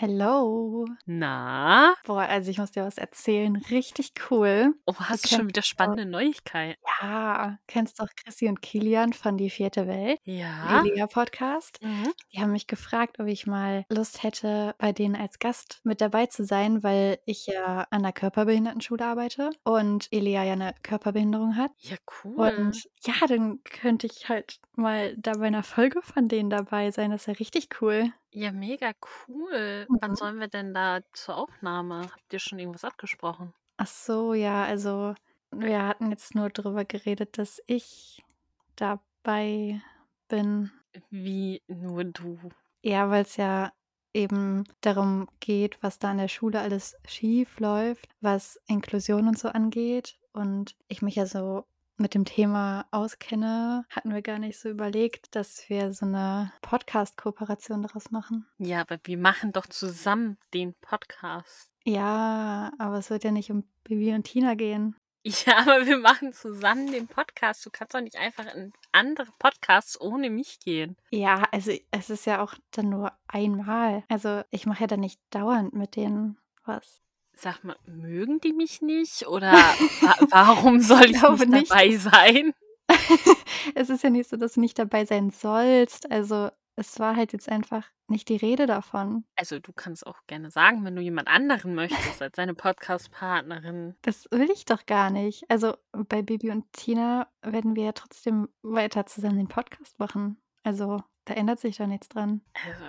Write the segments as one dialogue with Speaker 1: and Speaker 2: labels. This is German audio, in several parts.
Speaker 1: Hello.
Speaker 2: Na?
Speaker 1: Boah, also ich muss dir was erzählen. Richtig cool.
Speaker 2: Oh,
Speaker 1: Du
Speaker 2: hast du schon wieder
Speaker 1: doch
Speaker 2: spannende Neuigkeiten?
Speaker 1: ja, kennst doch Chrissy und Kilian von Die vierte Welt,
Speaker 2: Ja?
Speaker 1: Elia-Podcast.
Speaker 2: Mhm.
Speaker 1: Die haben mich gefragt, ob ich mal Lust hätte, bei denen als Gast mit dabei zu sein, weil ich ja an 'ner Körperbehindertenschule arbeite und Elia ja 'ne Körperbehinderung hat.
Speaker 2: Ja, cool.
Speaker 1: Und ja, dann könnte ich halt mal da bei 'ner Folge von denen dabei sein. Das wäre richtig cool.
Speaker 2: Ja, mega cool. Wann
Speaker 1: Mhm.
Speaker 2: sollen wir denn da zur Aufnahme? Habt ihr schon irgendwas abgesprochen?
Speaker 1: Ach so, ja, also wir hatten jetzt nur drüber geredet, dass ich dabei bin.
Speaker 2: Wie nur du?
Speaker 1: Ja, weil's ja eben darum geht, was da an der Schule alles schiefläuft, was Inklusion und so angeht. Und ich mich ja so mit dem Thema auskenne, hatten wir gar nicht so überlegt, dass wir so 'ne Podcast-Kooperation daraus machen.
Speaker 2: Ja, aber wir machen doch zusammen den Podcast.
Speaker 1: Ja, aber es wird ja nicht um Bibi und Tina gehen.
Speaker 2: Ja, aber wir machen zusammen den Podcast. Du kannst doch nicht einfach in andere Podcasts ohne mich gehen.
Speaker 1: Ja, also es ist ja auch dann nur einmal. Also, ich mache ja dann nicht dauernd mit denen was.
Speaker 2: Sag mal, mögen die mich nicht oder wa warum soll
Speaker 1: Ich
Speaker 2: ich nicht
Speaker 1: nicht.
Speaker 2: dabei sein?
Speaker 1: Es ist ja nicht so, dass du nicht dabei sein sollst. Also, es war halt jetzt einfach nicht die Rede davon.
Speaker 2: Also, du kannst auch gerne sagen, wenn du jemand anderen möchtest als deine Podcast-Partnerin.
Speaker 1: Das will ich doch gar nicht. Also, bei Bibi und Tina werden wir ja trotzdem weiter zusammen den Podcast machen. Also, da ändert sich doch nichts dran.
Speaker 2: Also,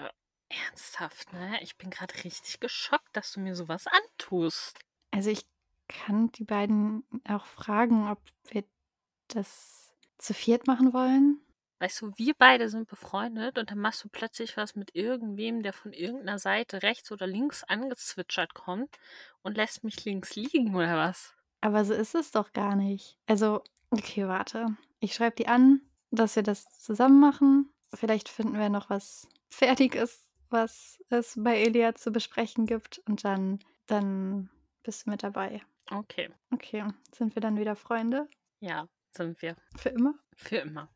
Speaker 2: ernsthaft, ne? Ich bin grad richtig geschockt, dass du mir so was antust.
Speaker 1: Also, ich kann die beiden auch fragen, ob wir das zu viert machen wollen.
Speaker 2: Weißt du, wir beide sind befreundet und dann machst du plötzlich was mit irgendwem, der von irgend 'ner Seite rechts oder links angezwitschert kommt und lässt mich links liegen oder was?
Speaker 1: Aber so ist es doch gar nicht. Also, okay, warte. Ich schreibe die an, dass wir das zusammen machen. Vielleicht finden wir noch was Fertiges, was es bei Elia zu besprechen gibt und dann dann bist du mit dabei.
Speaker 2: Okay.
Speaker 1: Okay, sind wir dann wieder Freunde?
Speaker 2: Ja, sind wir.
Speaker 1: Für immer?
Speaker 2: Für immer.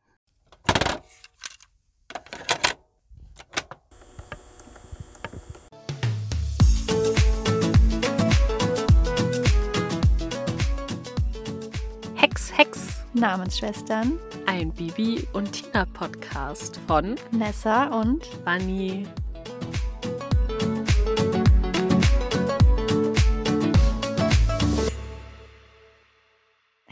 Speaker 2: Hex, Hex.
Speaker 1: Namensschwestern,
Speaker 2: Ein Bibi und Tina Podcast von
Speaker 1: Nessa und
Speaker 2: Bunny.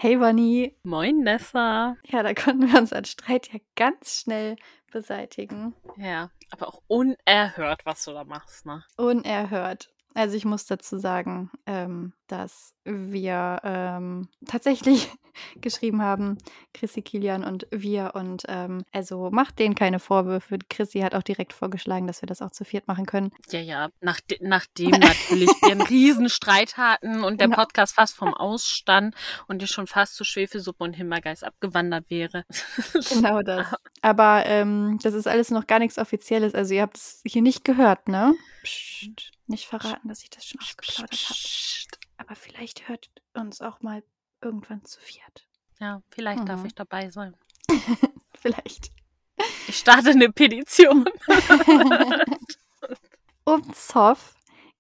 Speaker 1: Hey Bunny.
Speaker 2: Moin, Nessa.
Speaker 1: Ja, da konnten wir unseren Streit ja ganz schnell beseitigen.
Speaker 2: Ja, aber auch unerhört, was du da machst, ne?
Speaker 1: Unerhört. Also, ich muss dazu sagen, ähm, dass wir, ähm, tatsächlich geschrieben haben, Chrissy, Kilian und wir und, ähm, also, macht denen keine Vorwürfe. Chrissy hat auch direkt vorgeschlagen, dass wir das auch zu viert machen können.
Speaker 2: Ja, ja, nachde nachdem natürlich wir 'n Riesenstreit hatten und der
Speaker 1: Genau.
Speaker 2: Podcast fast vorm Aus stand und ich schon fast zu Schwefelsuppe und Himbeergeist abgewandert wäre.
Speaker 1: Genau das. Aber, ähm, das ist alles noch gar nix Offizielles. Also, ihr habt es hier nicht gehört, ne? Psst, nicht verraten, dass ich das schon ausgeplaudert habe. Aber vielleicht hört uns auch mal irgendwann zu viert.
Speaker 2: Ja, vielleicht darf
Speaker 1: Mhm.
Speaker 2: ich dabei sein.
Speaker 1: Vielleicht.
Speaker 2: Ich starte 'ne Petition.
Speaker 1: Um Zoff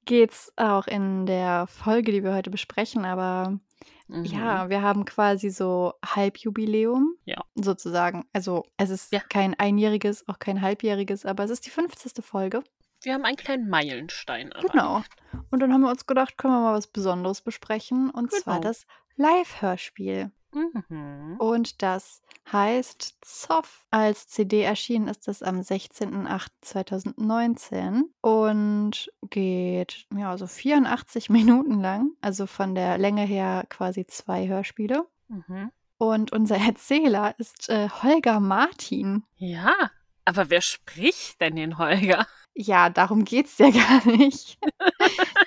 Speaker 1: geht's auch in der Folge, die wir heute besprechen, aber
Speaker 2: Mhm.
Speaker 1: ja, wir haben quasi so Halbjubiläum
Speaker 2: Ja.
Speaker 1: sozusagen. Also, es ist
Speaker 2: Ja.
Speaker 1: kein einjähriges, auch kein halbjähriges, aber es ist die 50. Folge.
Speaker 2: Wir haben einen kleinen Meilenstein erreicht.
Speaker 1: Genau. Und dann haben wir uns gedacht, können wir mal was Besonderes besprechen und zwar
Speaker 2: Genau.
Speaker 1: das Live-Hörspiel.
Speaker 2: Mhm.
Speaker 1: Und das heißt Zoff. Als CD erschienen ist das am 16.08.2019 und geht, ja, so 84 Minuten lang, also von der Länge her quasi 2 Hörspiele.
Speaker 2: Mhm.
Speaker 1: Und unser Erzähler ist, äh, Holger Martin.
Speaker 2: Ja, aber wer spricht denn den Holger?
Speaker 1: Ja, darum geht's ja gar nicht.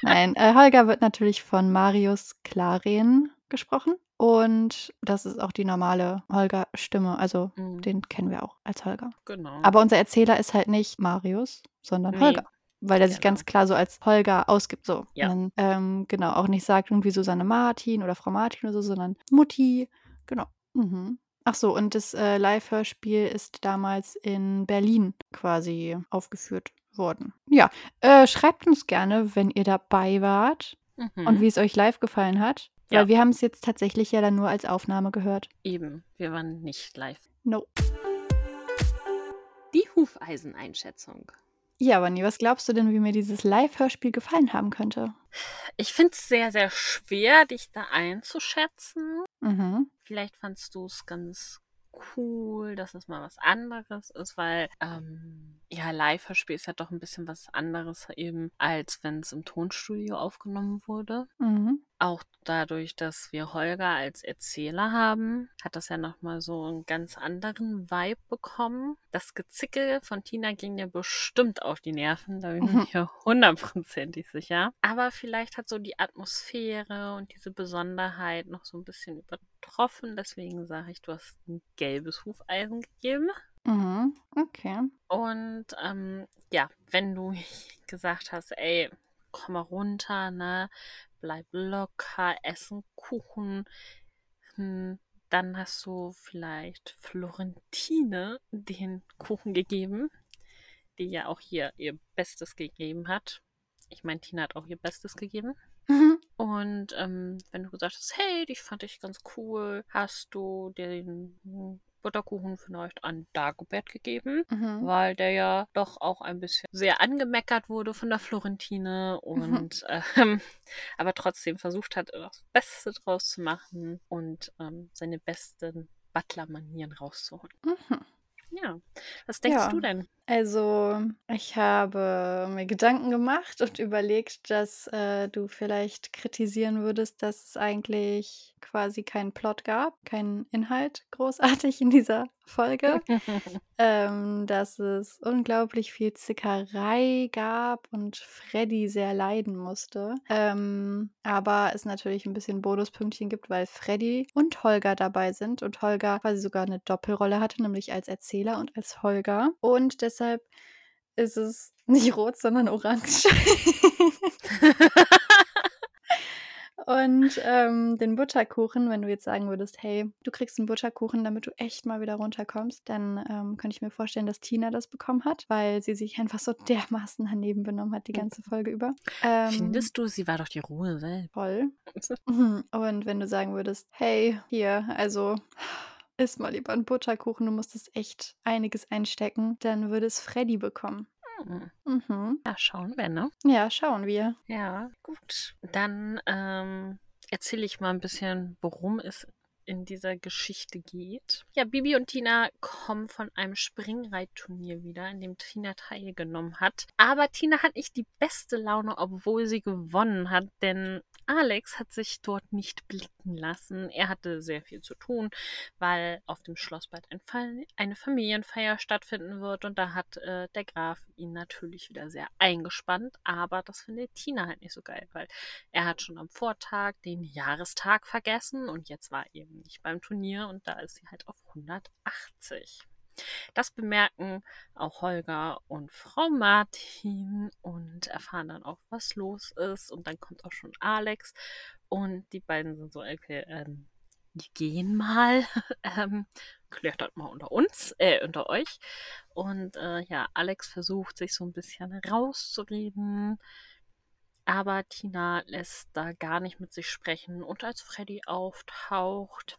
Speaker 1: Nein, äh, Holger wird natürlich von Marius Claren gesprochen und das ist auch die normale Holger-Stimme. Also,
Speaker 2: Mhm.
Speaker 1: den kennen wir auch als Holger.
Speaker 2: Genau.
Speaker 1: Aber unser Erzähler ist halt nicht Marius, sondern
Speaker 2: Ne,
Speaker 1: Holger, weil er sich
Speaker 2: genau.
Speaker 1: ganz klar so als Holger ausgibt, so.
Speaker 2: Ja.
Speaker 1: Und dann, ähm, genau, auch nicht sagt irgendwie Susanne Martin oder Frau Martin oder so, sondern Mutti. Genau. Mhm. Ach so, und das, äh, Live-Hörspiel ist damals in Berlin quasi aufgeführt wurden. Ja, äh, schreibt uns gerne, wenn ihr dabei wart
Speaker 2: Mhm.
Speaker 1: und wie es euch live gefallen hat.
Speaker 2: Ja.
Speaker 1: Weil wir haben es jetzt tatsächlich ja dann nur als Aufnahme gehört.
Speaker 2: Eben, wir waren nicht live.
Speaker 1: No.
Speaker 2: Die Hufeiseneinschätzung.
Speaker 1: Ja, Wanni, was glaubst du denn, wie mir dieses Live-Hörspiel gefallen haben könnte?
Speaker 2: Ich finde es sehr, sehr schwer, dich da einzuschätzen.
Speaker 1: Mhm.
Speaker 2: Vielleicht fandst du es ganz cool, dass es mal was anderes ist, weil ähm, ja, Live-Hörspiel ist ja doch ein bisschen was anderes eben, als wenn es im Tonstudio aufgenommen wurde.
Speaker 1: Mhm.
Speaker 2: Auch dadurch, dass wir Holger als Erzähler haben, hat das ja nochmal so einen ganz anderen Vibe bekommen. Das Gezickel von Tina ging mir bestimmt auf die Nerven, da bin ich
Speaker 1: Mhm.
Speaker 2: mir hundertprozentig sicher. Aber vielleicht hat so die Atmosphäre und diese Besonderheit noch so ein bisschen übertroffen. Deswegen sage ich, du hast ein gelbes Hufeisen gegeben.
Speaker 1: Mhm. Okay.
Speaker 2: Und ähm, ja, wenn du gesagt hast, ey, komm mal runter, ne? Bleib locker, essen Kuchen, hm, dann hast du vielleicht Florentine den Kuchen gegeben, die ja auch hier ihr Bestes gegeben hat. Ich meine, Tina hat auch ihr Bestes gegeben.
Speaker 1: Mhm.
Speaker 2: Und ähm, wenn du gesagt hast, hey, dich fand ich ganz cool, hast du den Butterkuchen vielleicht an Dagobert gegeben,
Speaker 1: Mhm.
Speaker 2: weil der ja doch auch ein bisschen sehr angemeckert wurde von der Florentine und ähm, aber trotzdem versucht hat, das Beste draus zu machen und ähm, seine besten Butler-Manieren rauszuholen.
Speaker 1: Mhm.
Speaker 2: Ja, was denkst
Speaker 1: Ja.
Speaker 2: du denn?
Speaker 1: Also, ich habe mir Gedanken gemacht und überlegt, dass äh, du vielleicht kritisieren würdest, dass es eigentlich quasi keinen Plot gab, keinen Inhalt großartig in dieser Folge. ähm, dass es unglaublich viel Zickerei gab und Freddy sehr leiden musste. Ähm, aber es natürlich ein bisschen Bonuspünktchen gibt, weil Freddy und Holger dabei sind und Holger quasi sogar eine Doppelrolle hatte, nämlich als Erzähler und als Holger. Und deshalb ist es nicht rot, sondern orange. Und ähm, den Butterkuchen, wenn du jetzt sagen würdest, hey, du kriegst einen Butterkuchen, damit du echt mal wieder runterkommst, dann ähm, könnte ich mir vorstellen, dass Tina das bekommen hat, weil sie sich einfach so dermaßen daneben benommen hat die ganze Folge über. Ähm,
Speaker 2: Findest du, sie war doch die Ruhe?
Speaker 1: Voll. Mhm. Und wenn du sagen würdest, hey, hier, also isst mal lieber einen Butterkuchen, du musstest echt einiges einstecken, dann würde es Freddy bekommen.
Speaker 2: Hm.
Speaker 1: Mhm.
Speaker 2: Ja, schauen wir, ne?
Speaker 1: Ja, schauen wir.
Speaker 2: Ja, gut. Dann ähm, erzähle ich mal ein bisschen, worum es in dieser Geschichte geht. Ja, Bibi und Tina kommen von einem Springreitturnier wieder, in dem Tina teilgenommen hat. Aber Tina hat nicht die beste Laune, obwohl sie gewonnen hat, denn Alex hat sich dort nicht blicken lassen. Er hatte sehr viel zu tun, weil auf dem Schloss bald ein Fall, eine Familienfeier stattfinden wird und da hat äh, der Graf ihn natürlich wieder sehr eingespannt, aber das findet Tina halt nicht so geil, weil er hat schon am Vortag den Jahrestag vergessen und jetzt war eben nicht beim Turnier und da ist sie halt auf 180. Das bemerken auch Holger und Frau Martin und erfahren dann auch, was los ist. Und dann kommt auch schon Alex und die beiden sind so, okay, ähm, die gehen mal, ähm, klärt das mal unter uns, äh, unter euch. Und äh, ja, Alex versucht sich so ein bisschen rauszureden, aber Tina lässt da gar nicht mit sich sprechen. Und als Freddy auftaucht,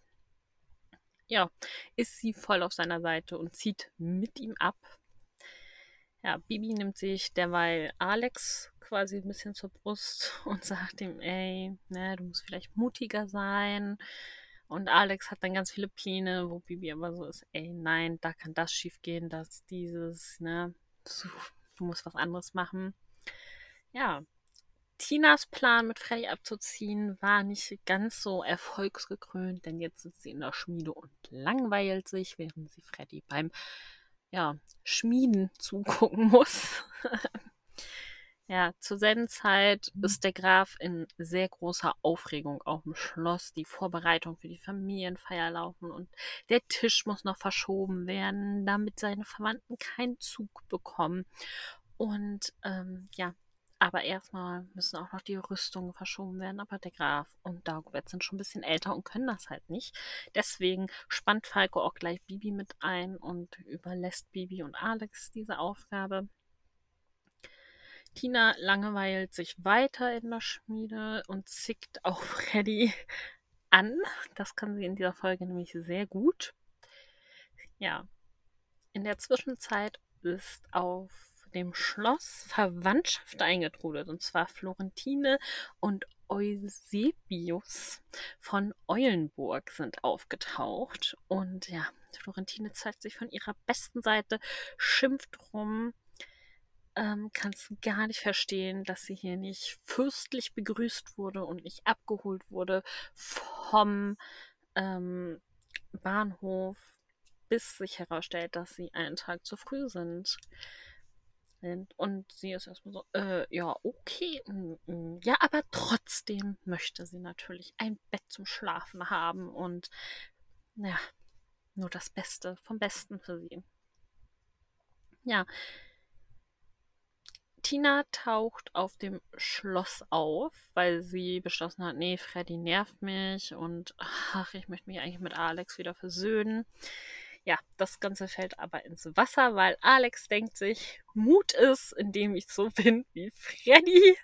Speaker 2: ja, ist sie voll auf seiner Seite und zieht mit ihm ab. Ja, Bibi nimmt sich derweil Alex quasi ein bisschen zur Brust und sagt ihm, ey, ne, du musst vielleicht mutiger sein. Und Alex hat dann ganz viele Pläne, wo Bibi aber so ist, ey, nein, da kann das schief gehen, das, dieses, ne, du, du musst was anderes machen. Ja, Tinas Plan, mit Freddy abzuziehen, war nicht ganz so erfolgsgekrönt, denn jetzt sitzt sie in der Schmiede und langweilt sich, während sie Freddy beim ja, Schmieden zugucken muss. ja, zur selben Zeit ist der Graf in sehr großer Aufregung auf dem Schloss. Die Vorbereitung für die Familienfeier laufen und der Tisch muss noch verschoben werden, damit seine Verwandten keinen Zug bekommen. Und ähm, ja, aber erstmal müssen auch noch die Rüstungen verschoben werden. Aber der Graf und Dagobert sind schon ein bisschen älter und können das halt nicht. Deswegen spannt Falco auch gleich Bibi mit ein und überlässt Bibi und Alex diese Aufgabe. Tina langweilt sich weiter in der Schmiede und zickt auch Freddy an. Das kann sie in dieser Folge nämlich sehr gut. Ja. In der Zwischenzeit ist auf dem Schloss Verwandtschaft eingetrudelt. Und zwar Florentine und Eusebius von Eulenburg sind aufgetaucht. Und ja, Florentine zeigt sich von ihrer besten Seite, schimpft rum, ähm, kann es gar nicht verstehen, dass sie hier nicht fürstlich begrüßt wurde und nicht abgeholt wurde vom ähm, Bahnhof, bis sich herausstellt, dass sie einen Tag zu früh sind. Und sie ist erstmal so, äh, ja, okay. Ja, aber trotzdem möchte sie natürlich ein Bett zum Schlafen haben und ja, nur das Beste vom Besten für sie. Ja, Tina taucht auf dem Schloss auf, weil sie beschlossen hat, nee, Freddy nervt mich und ach, ich möchte mich eigentlich mit Alex wieder versöhnen. Ja, das Ganze fällt aber ins Wasser, weil Alex denkt sich, Mut ist, indem ich so bin wie Freddy.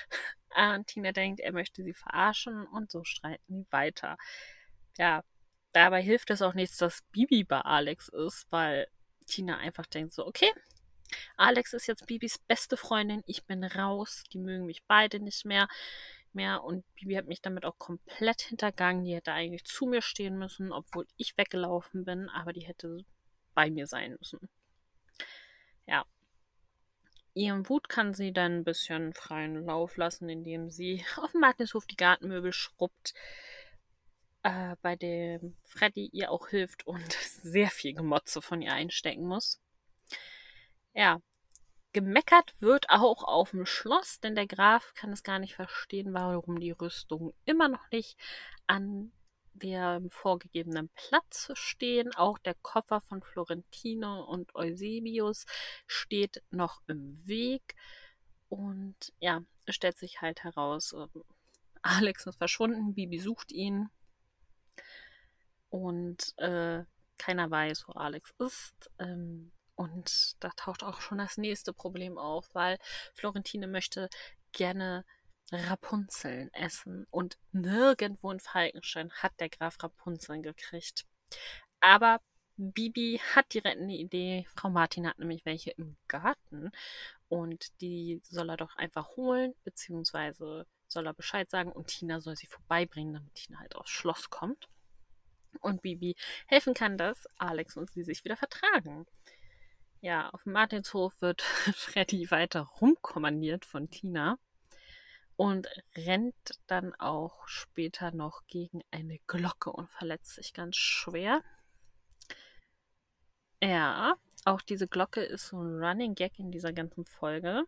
Speaker 2: Und Tina denkt, er möchte sie verarschen und so streiten die weiter. Ja, dabei hilft es auch nichts, dass Bibi bei Alex ist, weil Tina einfach denkt so, okay, Alex ist jetzt Bibis beste Freundin. Ich bin raus. Die mögen mich beide nicht mehr. Mehr. Und Bibi hat mich damit auch komplett hintergangen. Die hätte eigentlich zu mir stehen müssen, obwohl ich weggelaufen bin. Aber die hätte bei mir sein müssen. Ja. Ihren Wut kann sie dann ein bisschen freien Lauf lassen, indem sie auf dem Martinshof die Gartenmöbel schrubbt. Äh, bei dem Freddy ihr auch hilft und sehr viel Gemotze von ihr einstecken muss. Ja, gemeckert wird auch auf dem Schloss, denn der Graf kann es gar nicht verstehen, warum die Rüstungen immer noch nicht an dem vorgegebenen Platz stehen. Auch der Koffer von Florentine und Eusebius steht noch im Weg. Und ja, es stellt sich halt heraus, ähm, Alex ist verschwunden, Bibi sucht ihn. Und äh, keiner weiß, wo Alex ist. Ähm, und da taucht auch schon das nächste Problem auf, weil Florentine möchte gerne Rapunzeln essen. Und nirgendwo in Falkenstein hat der Graf Rapunzeln gekriegt. Aber Bibi hat die rettende Idee. Frau Martin hat nämlich welche im Garten. Und die soll er doch einfach holen, beziehungsweise soll er Bescheid sagen und Tina soll sie vorbeibringen, damit Tina halt aufs Schloss kommt. Und Bibi helfen kann, dass Alex und sie sich wieder vertragen. Ja, auf dem Martinshof wird Freddy weiter rumkommandiert von Tina und rennt dann auch später noch gegen eine Glocke und verletzt sich ganz schwer. Ja, auch diese Glocke ist so ein Running Gag in dieser ganzen Folge.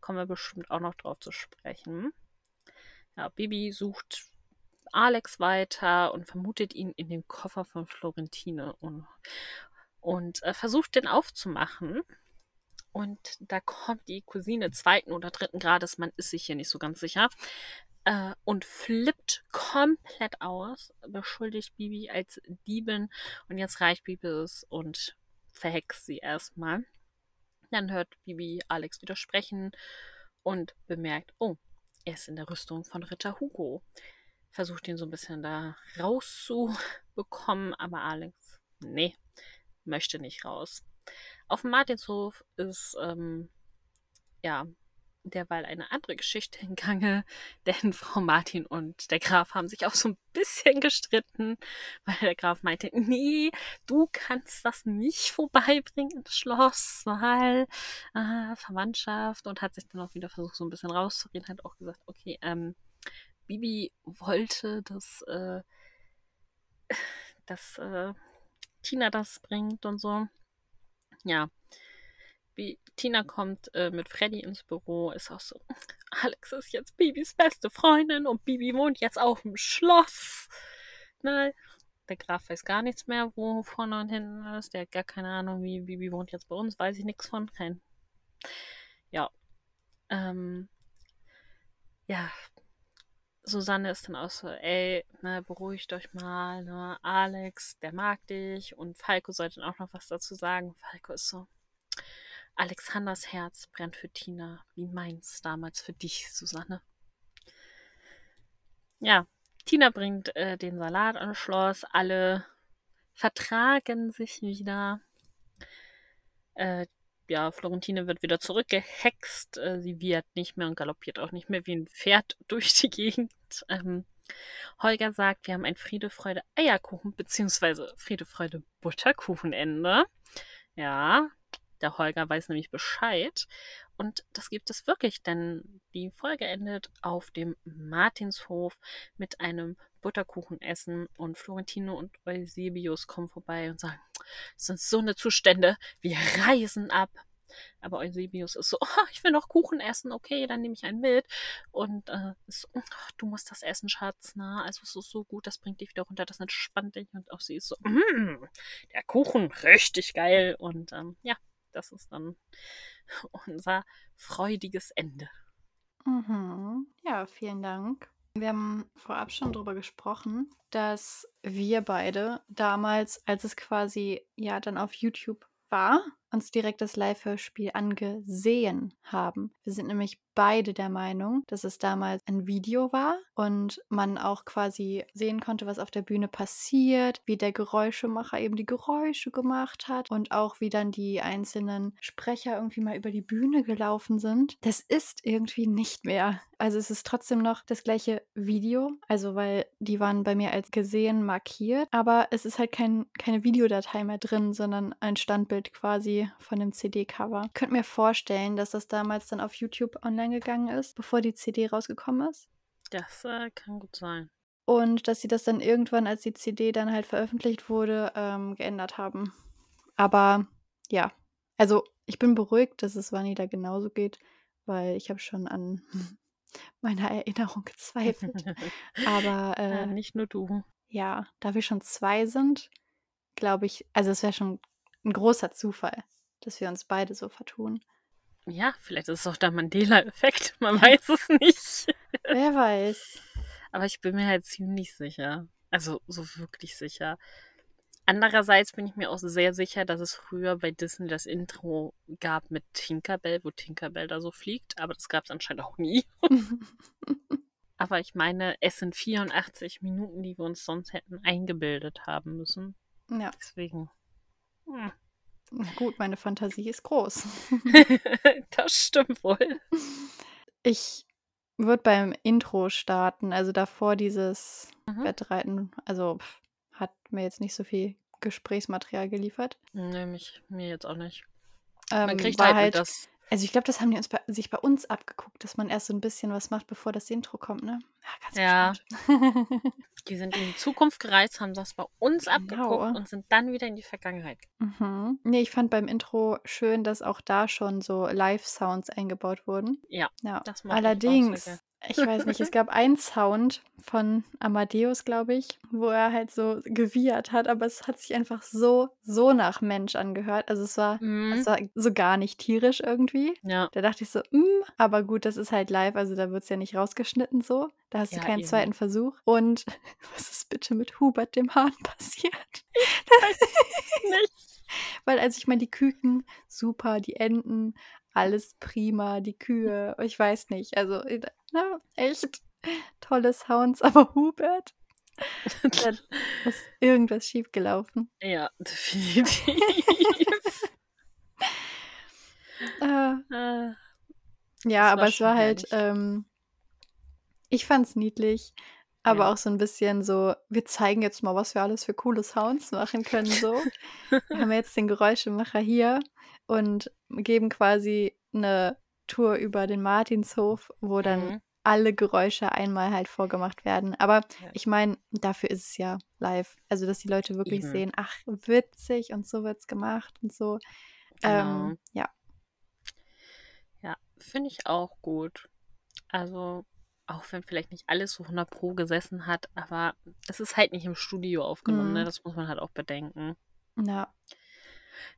Speaker 2: Kommen wir bestimmt auch noch drauf zu sprechen. Ja, Bibi sucht Alex weiter und vermutet ihn in dem Koffer von Florentine. Und und äh, versucht den aufzumachen. Und da kommt die Cousine zweiten oder dritten Grades, man ist sich hier nicht so ganz sicher, äh, und flippt komplett aus, beschuldigt Bibi als Diebin und jetzt reicht Bibi es und verhext sie erstmal. Dann hört Bibi Alex widersprechen und bemerkt, oh, er ist in der Rüstung von Ritter Hugo. Versucht ihn so ein bisschen da rauszubekommen, aber Alex, nee, möchte nicht raus. Auf dem Martinshof ist ähm, ja derweil eine andere Geschichte in Gange, denn Frau Martin und der Graf haben sich auch so ein bisschen gestritten, weil der Graf meinte, nee, du kannst das nicht vorbeibringen ins Schloss, weil äh, Verwandtschaft und hat sich dann auch wieder versucht, so ein bisschen rauszureden, hat auch gesagt, okay, ähm, Bibi wollte, dass, äh, dass äh, Tina das bringt und so. Ja. Wie Tina kommt äh, mit Freddy ins Büro, ist auch so, Alex ist jetzt Bibis beste Freundin und Bibi wohnt jetzt auf dem Schloss. Ne? Der Graf weiß gar nichts mehr, wo vorne und hinten ist. Der hat gar keine Ahnung, wie Bibi wohnt jetzt bei uns. Weiß ich nichts von. Kein. Ja. Ähm, ja, Susanne ist dann auch so, ey, ne, beruhigt euch mal, ne, Alex, der mag dich und Falco sollte auch noch was dazu sagen. Falco ist so, Alexanders Herz brennt für Tina, wie meins damals für dich, Susanne. Ja, Tina bringt äh, den Salat ans Schloss, alle vertragen sich wieder. Äh, ja, Florentine wird wieder zurückgehext. Äh, sie wird nicht mehr und galoppiert auch nicht mehr wie ein Pferd durch die Gegend. Ähm, Holger sagt, wir haben ein Friede, Freude, Eierkuchen, beziehungsweise Friede, Freude, Butterkuchenende. Ja, der Holger weiß nämlich Bescheid. Und das gibt es wirklich, denn die Folge endet auf dem Martinshof mit einem Butterkuchenessen und Florentino und Eusebius kommen vorbei und sagen, es sind so eine Zustände, wir reisen ab. Aber Eusebius ist so, oh, ich will noch Kuchen essen, okay, dann nehme ich einen mit. Und äh, so, oh, du musst das essen, Schatz, na, also es ist so gut, das bringt dich wieder runter, das entspannt dich. Und auch sie ist so, mm, der Kuchen, richtig geil. Und ähm, ja, das ist dann unser freudiges Ende.
Speaker 1: Mhm. Ja, vielen Dank. Wir haben vorab schon darüber gesprochen, dass wir beide damals, als es quasi ja dann auf YouTube war, uns direkt das Live-Hörspiel angesehen haben. Wir sind nämlich beide der Meinung, dass es damals ein Video war und man auch quasi sehen konnte, was auf der Bühne passiert, wie der Geräuschemacher eben die Geräusche gemacht hat und auch wie dann die einzelnen Sprecher irgendwie mal über die Bühne gelaufen sind. Das ist irgendwie nicht mehr. Also es ist trotzdem noch das gleiche Video, also weil die waren bei mir als gesehen markiert, aber es ist halt kein, keine Videodatei mehr drin, sondern ein Standbild quasi von dem CD-Cover. Ich könnte mir vorstellen, dass das damals dann auf YouTube online gegangen ist, bevor die CD rausgekommen ist.
Speaker 2: Das äh, kann gut sein.
Speaker 1: Und dass sie das dann irgendwann, als die CD dann halt veröffentlicht wurde, ähm, geändert haben. Aber ja, also ich bin beruhigt, dass es Vanida genauso geht, weil ich habe schon an meiner Erinnerung gezweifelt. Aber äh,
Speaker 2: ja, nicht nur du.
Speaker 1: Ja, da wir schon zwei sind, glaube ich, also es wäre schon ein großer Zufall, dass wir uns beide so vertun.
Speaker 2: Ja, vielleicht ist es auch der Mandela-Effekt. Man weiß es nicht.
Speaker 1: Wer weiß.
Speaker 2: Aber ich bin mir halt ziemlich sicher. Also so wirklich sicher. Andererseits bin ich mir auch sehr sicher, dass es früher bei Disney das Intro gab mit Tinkerbell, wo Tinkerbell da so fliegt. Aber das gab es anscheinend auch nie. Aber ich meine, es sind 84 Minuten, die wir uns sonst hätten eingebildet haben müssen.
Speaker 1: Ja.
Speaker 2: Deswegen. Hm.
Speaker 1: Na gut, meine Fantasie ist groß.
Speaker 2: das stimmt wohl.
Speaker 1: Ich würde beim Intro starten, also davor dieses mhm. Wettreiten. Also pff, hat mir jetzt nicht so viel Gesprächsmaterial geliefert.
Speaker 2: Nee, mich, mir jetzt auch nicht.
Speaker 1: Ähm, Man kriegt halt, halt das also ich glaube, das haben die uns bei, sich bei uns abgeguckt, dass man erst so ein bisschen was macht, bevor das Intro kommt, ne?
Speaker 2: Ja, ganz ja. die sind in die Zukunft gereist, haben das bei uns genau. abgeguckt und sind dann wieder in die Vergangenheit.
Speaker 1: Mhm. Nee, ich fand beim Intro schön, dass auch da schon so Live-Sounds eingebaut wurden.
Speaker 2: Ja,
Speaker 1: ja. das Allerdings ich weiß nicht, es gab einen Sound von Amadeus, glaube ich, wo er halt so gewiehert hat, aber es hat sich einfach so, so nach Mensch angehört. Also es war, mhm. es war so gar nicht tierisch irgendwie.
Speaker 2: Ja.
Speaker 1: Da dachte ich so, mm, aber gut, das ist halt live, also da wird es ja nicht rausgeschnitten so. Da hast ja, du keinen eben. zweiten Versuch. Und was ist bitte mit Hubert dem Hahn passiert?
Speaker 2: Nicht.
Speaker 1: Weil, also ich meine, die Küken, super, die Enten, alles prima, die Kühe, ich weiß nicht. Also, na, echt tolle Sounds, aber Hubert, da ist irgendwas schiefgelaufen.
Speaker 2: Ja, definitiv.
Speaker 1: äh, äh, ja, aber es war halt, ähm, ich fand's niedlich, aber ja. auch so ein bisschen so, wir zeigen jetzt mal, was wir alles für coole Sounds machen können. So. wir haben jetzt den Geräuschemacher hier und geben quasi eine Tour über den Martinshof, wo dann mhm. alle Geräusche einmal halt vorgemacht werden. Aber ja. ich meine, dafür ist es ja live. Also, dass die Leute wirklich Eben. sehen, ach, witzig und so wird es gemacht und so. Genau. Ähm, ja.
Speaker 2: Ja, finde ich auch gut. Also, auch wenn vielleicht nicht alles so 100 Pro gesessen hat, aber es ist halt nicht im Studio aufgenommen, ne? mhm. ne? Das muss man halt auch bedenken.
Speaker 1: Ja.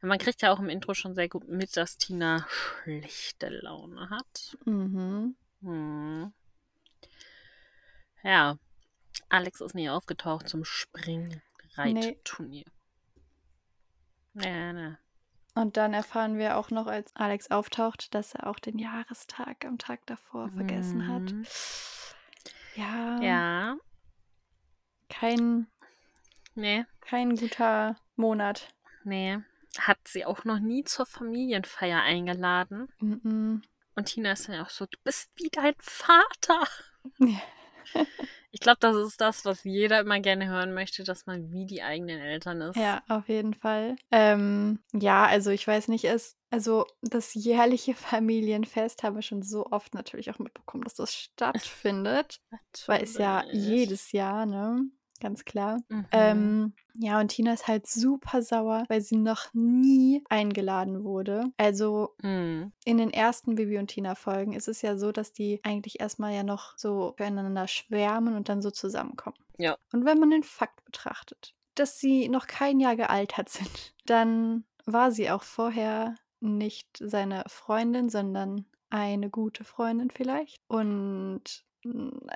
Speaker 2: Man kriegt ja auch im Intro schon sehr gut mit, dass Tina schlechte Laune hat.
Speaker 1: Mhm.
Speaker 2: Hm. Ja. Alex ist nie aufgetaucht zum Springreitturnier. Nee. Nee, nee.
Speaker 1: Und dann erfahren wir auch noch, als Alex auftaucht, dass er auch den Jahrestag am Tag davor vergessen hat.
Speaker 2: Mhm.
Speaker 1: Ja,
Speaker 2: Ja,
Speaker 1: kein,
Speaker 2: nee,
Speaker 1: kein guter Monat.
Speaker 2: nee. Hat sie auch noch nie zur Familienfeier eingeladen.
Speaker 1: Mhm.
Speaker 2: Und Tina ist dann auch so, du bist wie dein Vater.
Speaker 1: Ja.
Speaker 2: Ich glaube, das ist das, was jeder immer gerne hören möchte, dass man wie die eigenen Eltern ist.
Speaker 1: Ja, auf jeden Fall. Ähm, ja, also ich weiß nicht, es, also das jährliche Familienfest haben wir schon so oft natürlich auch mitbekommen, dass das stattfindet. Weil es ja jedes Jahr, ne? Ganz klar.
Speaker 2: Mhm.
Speaker 1: Ähm, ja, und Tina ist halt super sauer, weil sie noch nie eingeladen wurde. Also
Speaker 2: Mhm.
Speaker 1: in den ersten Bibi und Tina Folgen ist es ja so, dass die eigentlich erstmal ja noch so füreinander schwärmen und dann so zusammenkommen.
Speaker 2: Ja.
Speaker 1: Und wenn man den Fakt betrachtet, dass sie noch kein Jahr gealtert sind, dann war sie auch vorher nicht seine Freundin, sondern eine gute Freundin vielleicht. Und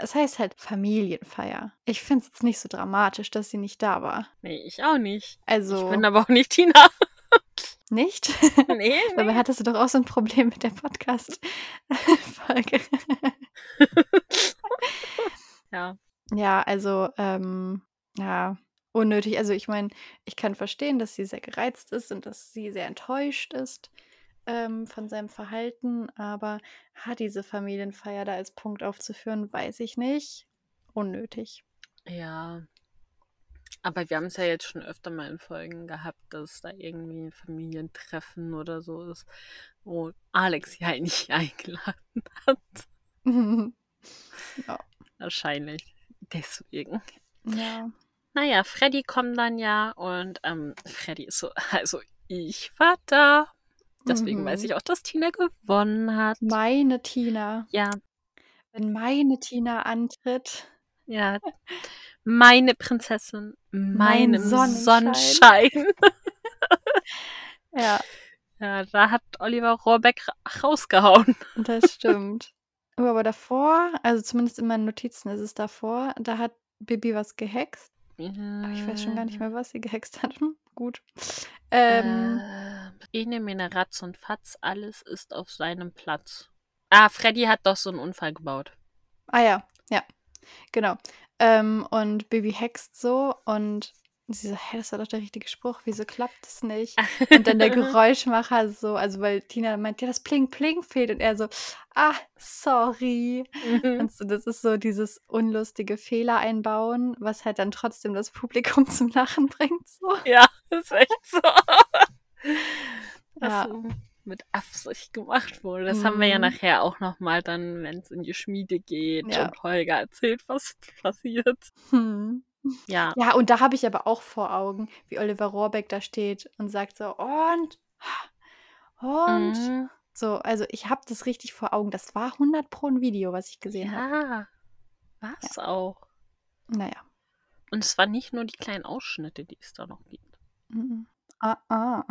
Speaker 1: es heißt halt Familienfeier. Ich finde es jetzt nicht so dramatisch, dass sie nicht da war.
Speaker 2: Nee, ich auch nicht.
Speaker 1: Also
Speaker 2: Ich bin aber auch nicht Tina.
Speaker 1: nicht?
Speaker 2: Nee,
Speaker 1: Dabei
Speaker 2: nee.
Speaker 1: hattest du doch auch so ein Problem mit der Podcast-Folge.
Speaker 2: Ja.
Speaker 1: Ja, also, ähm, ja, unnötig. Also ich meine, ich kann verstehen, dass sie sehr gereizt ist und dass sie sehr enttäuscht ist ähm, von seinem Verhalten, aber hat diese Familienfeier da als Punkt aufzuführen, weiß ich nicht. Unnötig.
Speaker 2: Ja. Aber wir haben es ja jetzt schon öfter mal in Folgen gehabt, dass da irgendwie ein Familientreffen oder so ist, wo Alex ja nicht eingeladen hat.
Speaker 1: ja.
Speaker 2: Wahrscheinlich. Deswegen.
Speaker 1: ja.
Speaker 2: Naja, Freddy kommt dann ja und ähm, Freddy ist so, also ich war da. Deswegen
Speaker 1: Mhm.
Speaker 2: weiß ich auch, dass Tina gewonnen hat.
Speaker 1: Meine Tina.
Speaker 2: Ja,
Speaker 1: Wenn meine Tina antritt.
Speaker 2: ja. Meine Prinzessin,
Speaker 1: Mein
Speaker 2: meinem
Speaker 1: Sonnenschein.
Speaker 2: Sonnenschein.
Speaker 1: Ja,
Speaker 2: Ja, da hat Oliver Rohrbeck ra- rausgehauen.
Speaker 1: das stimmt. Oh, aber davor, also zumindest in meinen Notizen ist es davor, da hat Bibi was gehext. Aber ich weiß schon gar nicht mehr, was sie gehext hat. Gut. Ähm,
Speaker 2: Äh, Ene, Mene, Ratz und Fatz, alles ist auf seinem Platz. Ah, Freddy hat doch so einen Unfall gebaut.
Speaker 1: ah ja, ja, genau. Ähm, und Bibi hext so und sie so, hä, das war doch der richtige Spruch, wieso klappt es nicht? Und dann der Geräuschmacher so, also weil Tina meint, ja, das Pling Pling fehlt und er so, ah, sorry.
Speaker 2: Mhm.
Speaker 1: Und so, das ist so dieses unlustige Fehler einbauen, was halt dann trotzdem das Publikum zum Lachen bringt. So.
Speaker 2: ja, ist echt so.
Speaker 1: Ja.
Speaker 2: so mit Absicht gemacht wurde. Das haben wir ja
Speaker 1: Mhm.
Speaker 2: nachher auch nochmal dann, wenn es in die Schmiede geht
Speaker 1: Ja.
Speaker 2: und Holger erzählt, was passiert.
Speaker 1: Hm.
Speaker 2: Ja.
Speaker 1: Ja, und da habe ich aber auch vor Augen, wie Oliver Rohrbeck da steht und sagt so, und, und.
Speaker 2: Mhm.
Speaker 1: So, also ich habe das richtig vor Augen. Das war 100 pro ein Video, was ich gesehen habe.
Speaker 2: Ja. Was auch.
Speaker 1: Naja.
Speaker 2: Und es waren nicht nur die kleinen Ausschnitte, die es da noch gibt.
Speaker 1: Mhm. Ah, ah.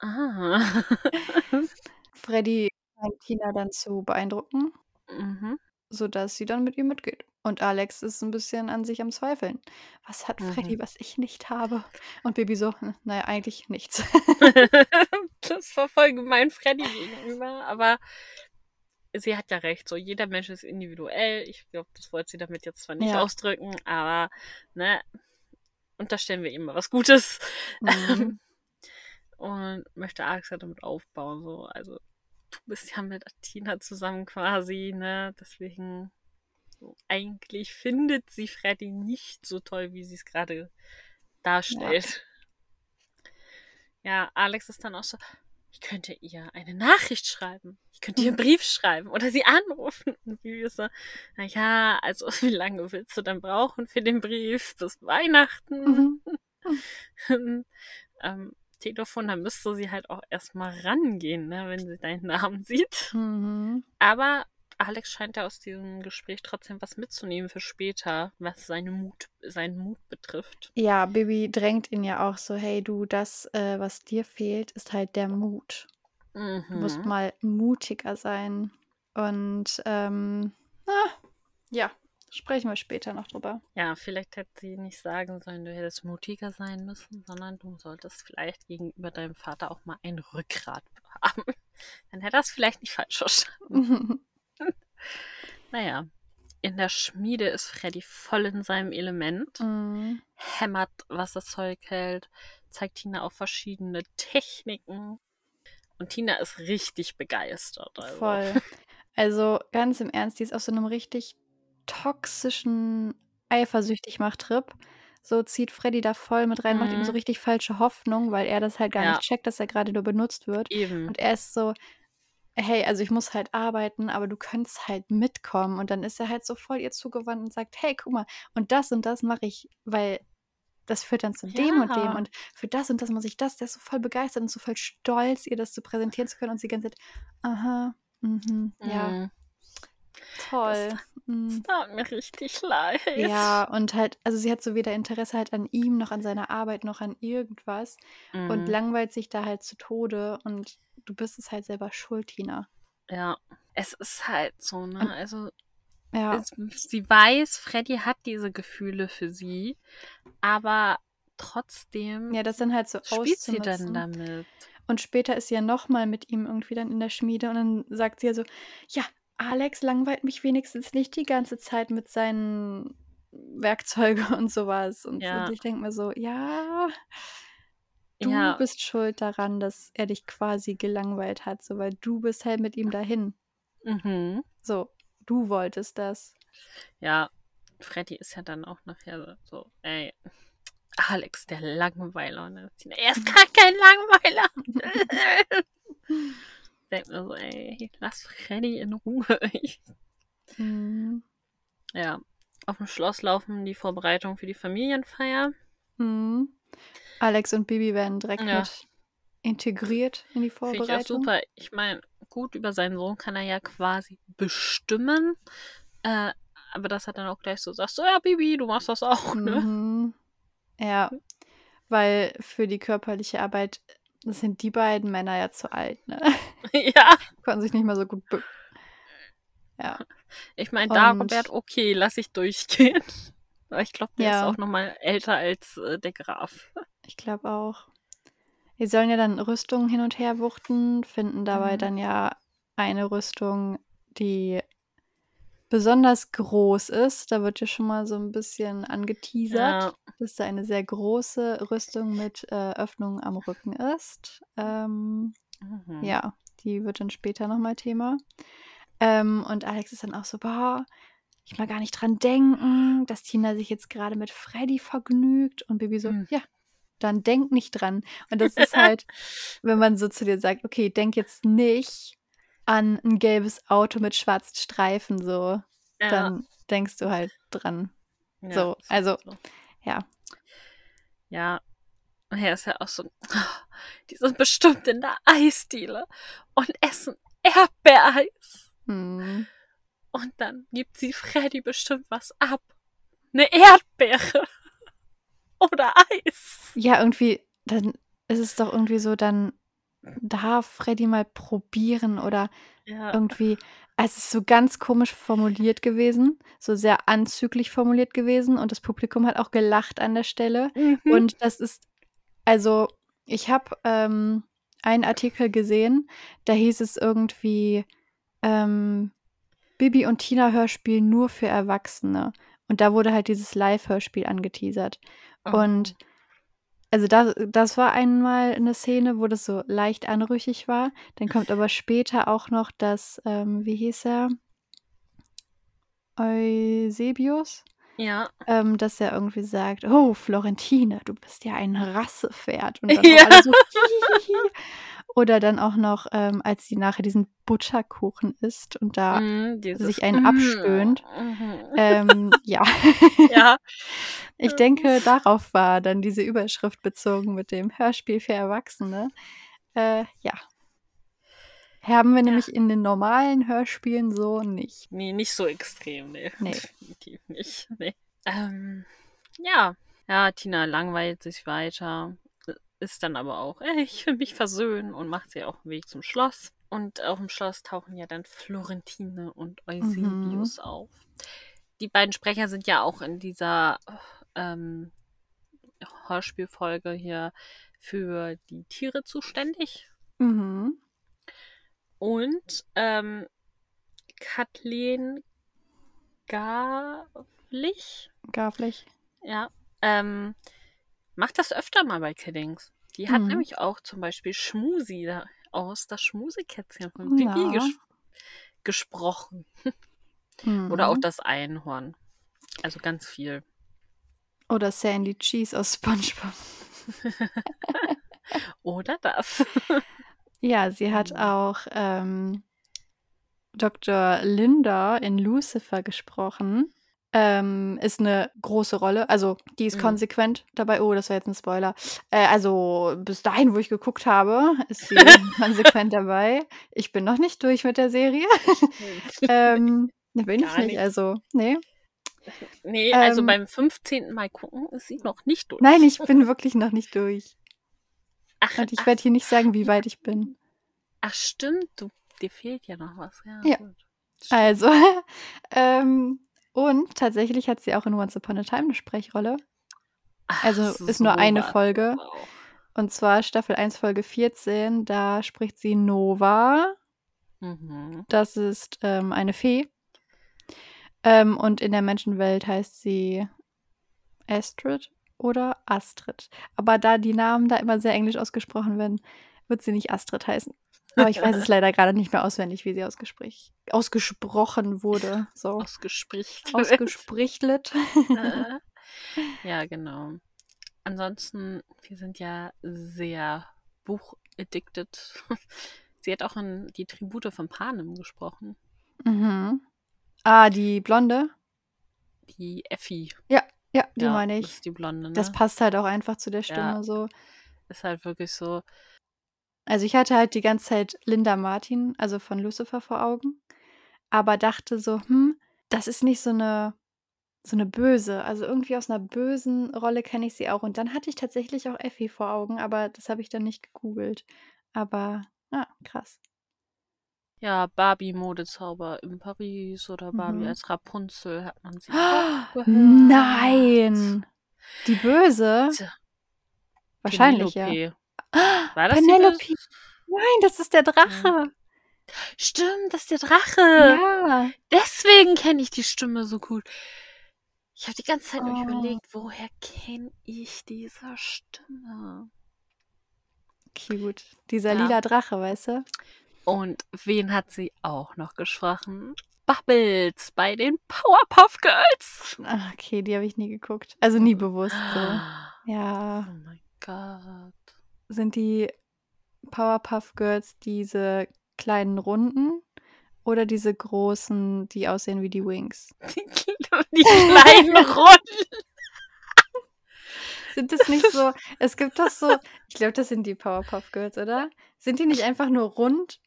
Speaker 2: Ah.
Speaker 1: Freddy scheint Tina dann zu beeindrucken,
Speaker 2: mhm.
Speaker 1: sodass sie dann mit ihm mitgeht. Und Alex ist ein bisschen an sich am Zweifeln. Was hat Freddy,
Speaker 2: Mhm.
Speaker 1: was ich nicht habe? Und Baby so, "Hm, naja, eigentlich nichts.
Speaker 2: das war voll gemein Freddy gegenüber, aber sie hat ja recht, so jeder Mensch ist individuell. Ich glaube, das wollte sie damit jetzt zwar nicht
Speaker 1: Ja.
Speaker 2: ausdrücken, aber ne, unterstellen wir ihm mal was Gutes.
Speaker 1: Mhm.
Speaker 2: Und möchte Alex ja damit aufbauen, so, also du bist ja mit Tina zusammen quasi, ne, deswegen so, eigentlich findet sie Freddy nicht so toll, wie sie es gerade darstellt. Ja. Alex ist dann auch so, ich könnte ihr eine Nachricht schreiben. Ich könnte ihr einen Brief schreiben oder sie anrufen. Und ist so, naja, also wie lange willst du dann brauchen für den Brief? Bis Weihnachten?
Speaker 1: Mhm.
Speaker 2: ähm, Telefon, da müsste sie halt auch erstmal rangehen, ne, wenn sie deinen Namen sieht.
Speaker 1: Mhm.
Speaker 2: Aber Alex scheint ja aus diesem Gespräch trotzdem was mitzunehmen für später, was seine Mut, seinen Mut betrifft.
Speaker 1: Ja, Bibi drängt ihn ja auch so, hey du, das, äh, was dir fehlt, ist halt der Mut. Du musst
Speaker 2: Mhm.
Speaker 1: mal mutiger sein. Und ähm, ah, ja, sprechen wir später noch drüber.
Speaker 2: Ja, vielleicht hätte sie nicht sagen sollen, du hättest mutiger sein müssen, sondern du solltest vielleicht gegenüber deinem Vater auch mal ein Rückgrat haben. Dann hätte er es vielleicht nicht falsch verstanden. naja, in der Schmiede ist Freddy voll in seinem Element,
Speaker 1: Mhm.
Speaker 2: hämmert, was das Zeug hält, zeigt Tina auch verschiedene Techniken. Und Tina ist richtig begeistert. Also.
Speaker 1: Voll. Also ganz im Ernst, die ist auf so einem richtig toxischen eifersüchtig macht Trip. So zieht Freddy da voll mit rein, macht ihm so
Speaker 2: Mhm.
Speaker 1: richtig falsche Hoffnung, weil er das halt gar
Speaker 2: Ja.
Speaker 1: nicht checkt, dass er gerade nur benutzt wird.
Speaker 2: Eben.
Speaker 1: Und er ist so, hey, also ich muss halt arbeiten, aber du könntest halt mitkommen. Und dann ist er halt so voll ihr zugewandt und sagt, hey, guck mal, und das und das mache ich, weil das führt dann zu dem und dem. Und für das und das muss ich das. Der ist so voll begeistert und so voll stolz, ihr das zu präsentieren zu können. Und sie die ganze Zeit, aha, mhm, ja,
Speaker 2: Mhm.
Speaker 1: Toll.
Speaker 2: Das
Speaker 1: mm.
Speaker 2: tat mir richtig leid.
Speaker 1: Ja, und halt, also sie hat so weder Interesse halt an ihm, noch an seiner Arbeit, noch an irgendwas und
Speaker 2: Mhm.
Speaker 1: langweilt sich da halt zu Tode und du bist es halt selber schuld, Tina.
Speaker 2: Ja, es ist halt so, ne?
Speaker 1: Und-
Speaker 2: Also,
Speaker 1: Ja,
Speaker 2: es, sie weiß, Freddy hat diese Gefühle für sie, aber trotzdem
Speaker 1: ja, das dann halt so
Speaker 2: spielt sie dann damit.
Speaker 1: Und später ist sie ja nochmal mit ihm irgendwie dann in der Schmiede und dann sagt sie ja so, ja, Alex langweilt mich wenigstens nicht die ganze Zeit mit seinen Werkzeugen und sowas. Und,
Speaker 2: Ja.
Speaker 1: und ich denke mir so, ja, du
Speaker 2: Ja,
Speaker 1: bist schuld daran, dass er dich quasi gelangweilt hat, so, weil du bist halt mit ihm dahin.
Speaker 2: mhm.
Speaker 1: So, du wolltest das.
Speaker 2: Ja, Freddy ist ja dann auch nachher so, ey, Alex, der Langweiler. Ne? Er ist gar kein Langweiler. Denkt mir so, ey, lass Freddy in Ruhe.
Speaker 1: Mhm.
Speaker 2: ja, auf dem Schloss laufen die Vorbereitungen für die Familienfeier.
Speaker 1: Mhm. Alex und Bibi werden direkt
Speaker 2: Ja.
Speaker 1: mit integriert in die
Speaker 2: Finde ich auch
Speaker 1: Vorbereitung.
Speaker 2: super. Ich meine, gut, über seinen Sohn kann er ja quasi bestimmen. Äh, aber das hat dann auch gleich so, sagst so, ja, Bibi, du machst das auch, ne?
Speaker 1: Mhm. Ja, weil für die körperliche Arbeit sind die beiden Männer ja zu alt, ne?
Speaker 2: ja.
Speaker 1: Konnten sich nicht mehr so gut bücken. Ja.
Speaker 2: Ich meine, Dagobert, okay, lass ich durchgehen. Aber ich glaube, der
Speaker 1: Ja.
Speaker 2: ist auch nochmal älter als äh, der Graf.
Speaker 1: Ich glaube auch. Die sollen ja dann Rüstungen hin und her wuchten, finden dabei
Speaker 2: Mhm.
Speaker 1: dann ja eine Rüstung, die besonders groß ist. Da wird ja schon mal so ein bisschen angeteasert,
Speaker 2: Ja.
Speaker 1: dass da eine sehr große Rüstung mit äh, Öffnungen am Rücken ist. Ähm,
Speaker 2: Mhm.
Speaker 1: Ja, die wird dann später nochmal Thema. Ähm, und Alex ist dann auch so, boah, ich mal gar nicht dran denken, dass Tina sich jetzt gerade mit Freddy vergnügt. Und Bibi so,
Speaker 2: Hm.
Speaker 1: ja, dann denk nicht dran. Und das ist halt, wenn man so zu dir sagt, okay, denk jetzt nicht an ein gelbes Auto mit schwarzen Streifen, so,
Speaker 2: Ja.
Speaker 1: dann denkst du halt dran.
Speaker 2: ja,
Speaker 1: so, also-
Speaker 2: so.
Speaker 1: Ja.
Speaker 2: Ja. Und er ist ja auch so, die sind bestimmt in der Eisdiele und essen Erdbeereis.
Speaker 1: Hm.
Speaker 2: Und dann gibt sie Freddy bestimmt was ab. Eine Erdbeere. Oder Eis.
Speaker 1: Ja, irgendwie, dann ist es doch irgendwie so, dann darf Freddy mal probieren oder
Speaker 2: Ja.
Speaker 1: irgendwie, es ist so ganz komisch formuliert gewesen, so sehr anzüglich formuliert gewesen und das Publikum hat auch gelacht an der Stelle.
Speaker 2: Mhm.
Speaker 1: Und das ist, also ich habe ähm, einen Artikel gesehen, da hieß es irgendwie, ähm, Bibi und Tina Hörspiel nur für Erwachsene. Und da wurde halt dieses Live-Hörspiel angeteasert.
Speaker 2: Oh.
Speaker 1: Und also das, das war einmal eine Szene, wo das so leicht anrüchig war. Dann kommt aber später auch noch das, ähm, wie hieß er? Eusebius,
Speaker 2: Ja.
Speaker 1: ähm, dass er irgendwie sagt, oh, Florentine, du bist ja ein Rassepferd. Und dann
Speaker 2: Ja.
Speaker 1: so. Oder dann auch noch, ähm, als sie nachher diesen Butterkuchen isst und da
Speaker 2: dieses
Speaker 1: sich einen abstöhnt.
Speaker 2: Mhm.
Speaker 1: Ähm, ja.
Speaker 2: Ja.
Speaker 1: Ich denke, darauf war dann diese Überschrift bezogen mit dem Hörspiel für Erwachsene. Äh, ja. Haben wir
Speaker 2: Ja.
Speaker 1: nämlich in den normalen Hörspielen so nicht.
Speaker 2: Nee, nicht so extrem, nee.
Speaker 1: Nee.
Speaker 2: Definitiv nicht. Nee. Ähm, ja. Ja, Tina langweilt sich weiter, ist dann aber auch, ey, ich will mich versöhnen und macht sich auf den Weg zum Schloss. Und auf dem Schloss tauchen ja dann Florentine und Eusebius auf. die beiden Sprecher sind ja auch in dieser ähm, Hörspielfolge hier für die Tiere zuständig.
Speaker 1: Mhm.
Speaker 2: Und ähm, Kathleen Garflich,
Speaker 1: Garflich.
Speaker 2: ja, ähm, macht das öfter mal bei Kiddings. Die hat
Speaker 1: Mhm.
Speaker 2: nämlich auch zum Beispiel Schmusi da aus das Schmusekätzchen von Bibi ges gesprochen. Oder auch
Speaker 1: Mhm.
Speaker 2: das Einhorn. Also ganz viel.
Speaker 1: Oder Sandy Cheese aus SpongeBob.
Speaker 2: Oder das.
Speaker 1: Ja, sie hat
Speaker 2: Mhm.
Speaker 1: auch ähm, Dr. Linda in Lucifer gesprochen. Ähm, ist eine große Rolle. Also, die ist
Speaker 2: Mhm.
Speaker 1: konsequent dabei. Oh, das war jetzt ein Spoiler. Äh, also, bis dahin, wo ich geguckt habe, ist sie konsequent dabei. Ich bin noch nicht durch mit der Serie. ähm, ne, bin ich
Speaker 2: Gar
Speaker 1: nicht.
Speaker 2: nicht.
Speaker 1: Also, nee.
Speaker 2: Nee, also
Speaker 1: Ähm,
Speaker 2: beim 15. Mal gucken ist sie noch nicht durch.
Speaker 1: nein, ich bin wirklich noch nicht durch.
Speaker 2: Ach,
Speaker 1: Und ich werde hier nicht sagen, wie weit ich bin.
Speaker 2: ach stimmt, du, dir fehlt ja noch was. Ja,
Speaker 1: Ja. Also, ähm, und tatsächlich hat sie auch in Once Upon a Time eine Sprechrolle.
Speaker 2: Ach,
Speaker 1: Also ist nur eine Folge. Und zwar Staffel 1, Folge 14. Da spricht sie Nova.
Speaker 2: Mhm.
Speaker 1: Das ist ähm, eine Fee. Ähm, und in der Menschenwelt heißt sie Astrid oder Astrid. Aber da die Namen da immer sehr englisch ausgesprochen werden, wird sie nicht Astrid heißen. Aber ich weiß es leider gerade nicht mehr auswendig, wie sie ausgesprich ausgesprochen wurde. So.
Speaker 2: Ausgespricht.
Speaker 1: Ausgesprichtlet.
Speaker 2: Äh, ja, genau. Ansonsten, wir sind ja sehr buchaddicted. Sie hat auch in die Tribute von Panem gesprochen.
Speaker 1: mhm. Ah, die Blonde?
Speaker 2: Die Effi.
Speaker 1: Ja, ja, die
Speaker 2: ja,
Speaker 1: meine
Speaker 2: das
Speaker 1: ich.
Speaker 2: ist die Blonde, ne?
Speaker 1: Das passt halt auch einfach zu der
Speaker 2: Ja.
Speaker 1: Stimme so.
Speaker 2: ist halt wirklich so.
Speaker 1: Also ich hatte halt die ganze Zeit Linda Martin, also von Lucifer vor Augen, aber dachte so, hm, das ist nicht so eine so eine böse. Also irgendwie aus einer bösen Rolle kenne ich sie auch. Und dann hatte ich tatsächlich auch Effi vor Augen, aber das habe ich dann nicht gegoogelt. Aber ah, krass.
Speaker 2: Ja, Barbie-Modezauber in Paris oder Barbie
Speaker 1: Mhm.
Speaker 2: als Rapunzel hat man sie auch gehört.
Speaker 1: Nein, die Böse.
Speaker 2: Tja,
Speaker 1: Wahrscheinlich ja.
Speaker 2: Penelope. War das die
Speaker 1: Penelope.
Speaker 2: Böse?
Speaker 1: Nein, das ist der Drache.
Speaker 2: Stimmt, das ist der Drache.
Speaker 1: Ja.
Speaker 2: Deswegen kenne ich die Stimme so gut. Ich habe die ganze Zeit
Speaker 1: Oh.
Speaker 2: überlegt, woher kenne ich diese Stimme?
Speaker 1: Okay, gut. Dieser
Speaker 2: Ja.
Speaker 1: lila Drache, weißt du?
Speaker 2: Und wen hat sie auch noch gesprochen? Bubbles bei den Powerpuff Girls.
Speaker 1: Ach, okay, die habe ich nie geguckt. Also nie bewusst so.
Speaker 2: Oh
Speaker 1: Ja.
Speaker 2: mein Gott.
Speaker 1: Sind die Powerpuff Girls diese kleinen Runden oder diese großen, die aussehen wie die Wings?
Speaker 2: Die, die kleinen Runden.
Speaker 1: Sind das nicht so? Es gibt doch so, ich glaube, das sind die Powerpuff Girls, oder? Sind die nicht einfach nur rund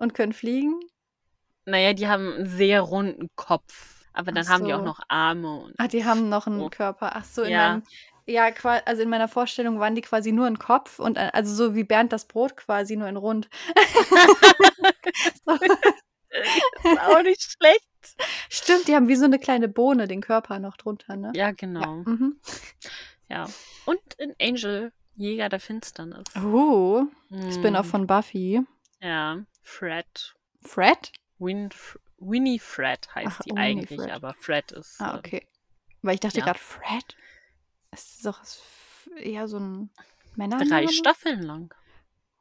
Speaker 1: und können fliegen?
Speaker 2: Naja, die haben einen sehr runden Kopf. Aber dann
Speaker 1: Ach
Speaker 2: haben die auch
Speaker 1: so.
Speaker 2: noch Arme. Und
Speaker 1: Ach, die haben noch einen
Speaker 2: Oh.
Speaker 1: Körper. Ach so, in
Speaker 2: Ja.
Speaker 1: meinem, ja, also in meiner Vorstellung waren die quasi nur ein Kopf und äh, also so wie Bernd das Brot quasi nur in rund. so.
Speaker 2: ist auch nicht schlecht.
Speaker 1: Stimmt, die haben wie so eine kleine Bohne den Körper noch drunter, ne?
Speaker 2: Ja,
Speaker 1: Ja.
Speaker 2: genau.
Speaker 1: Mhm.
Speaker 2: Ja. Und in Angel, Jäger der Finsternis.
Speaker 1: Oh, Spin-off
Speaker 2: Mm,
Speaker 1: von Buffy.
Speaker 2: Ja, Fred.
Speaker 1: Fred?
Speaker 2: Win Winifred heißt
Speaker 1: Ach,
Speaker 2: die eigentlich,
Speaker 1: Winifred.
Speaker 2: aber Fred ist.
Speaker 1: Ah,
Speaker 2: äh,
Speaker 1: okay. Weil ich dachte
Speaker 2: ja.
Speaker 1: gerade, Fred? Das ist doch eher so ein Männername.
Speaker 2: Drei Staffeln lang.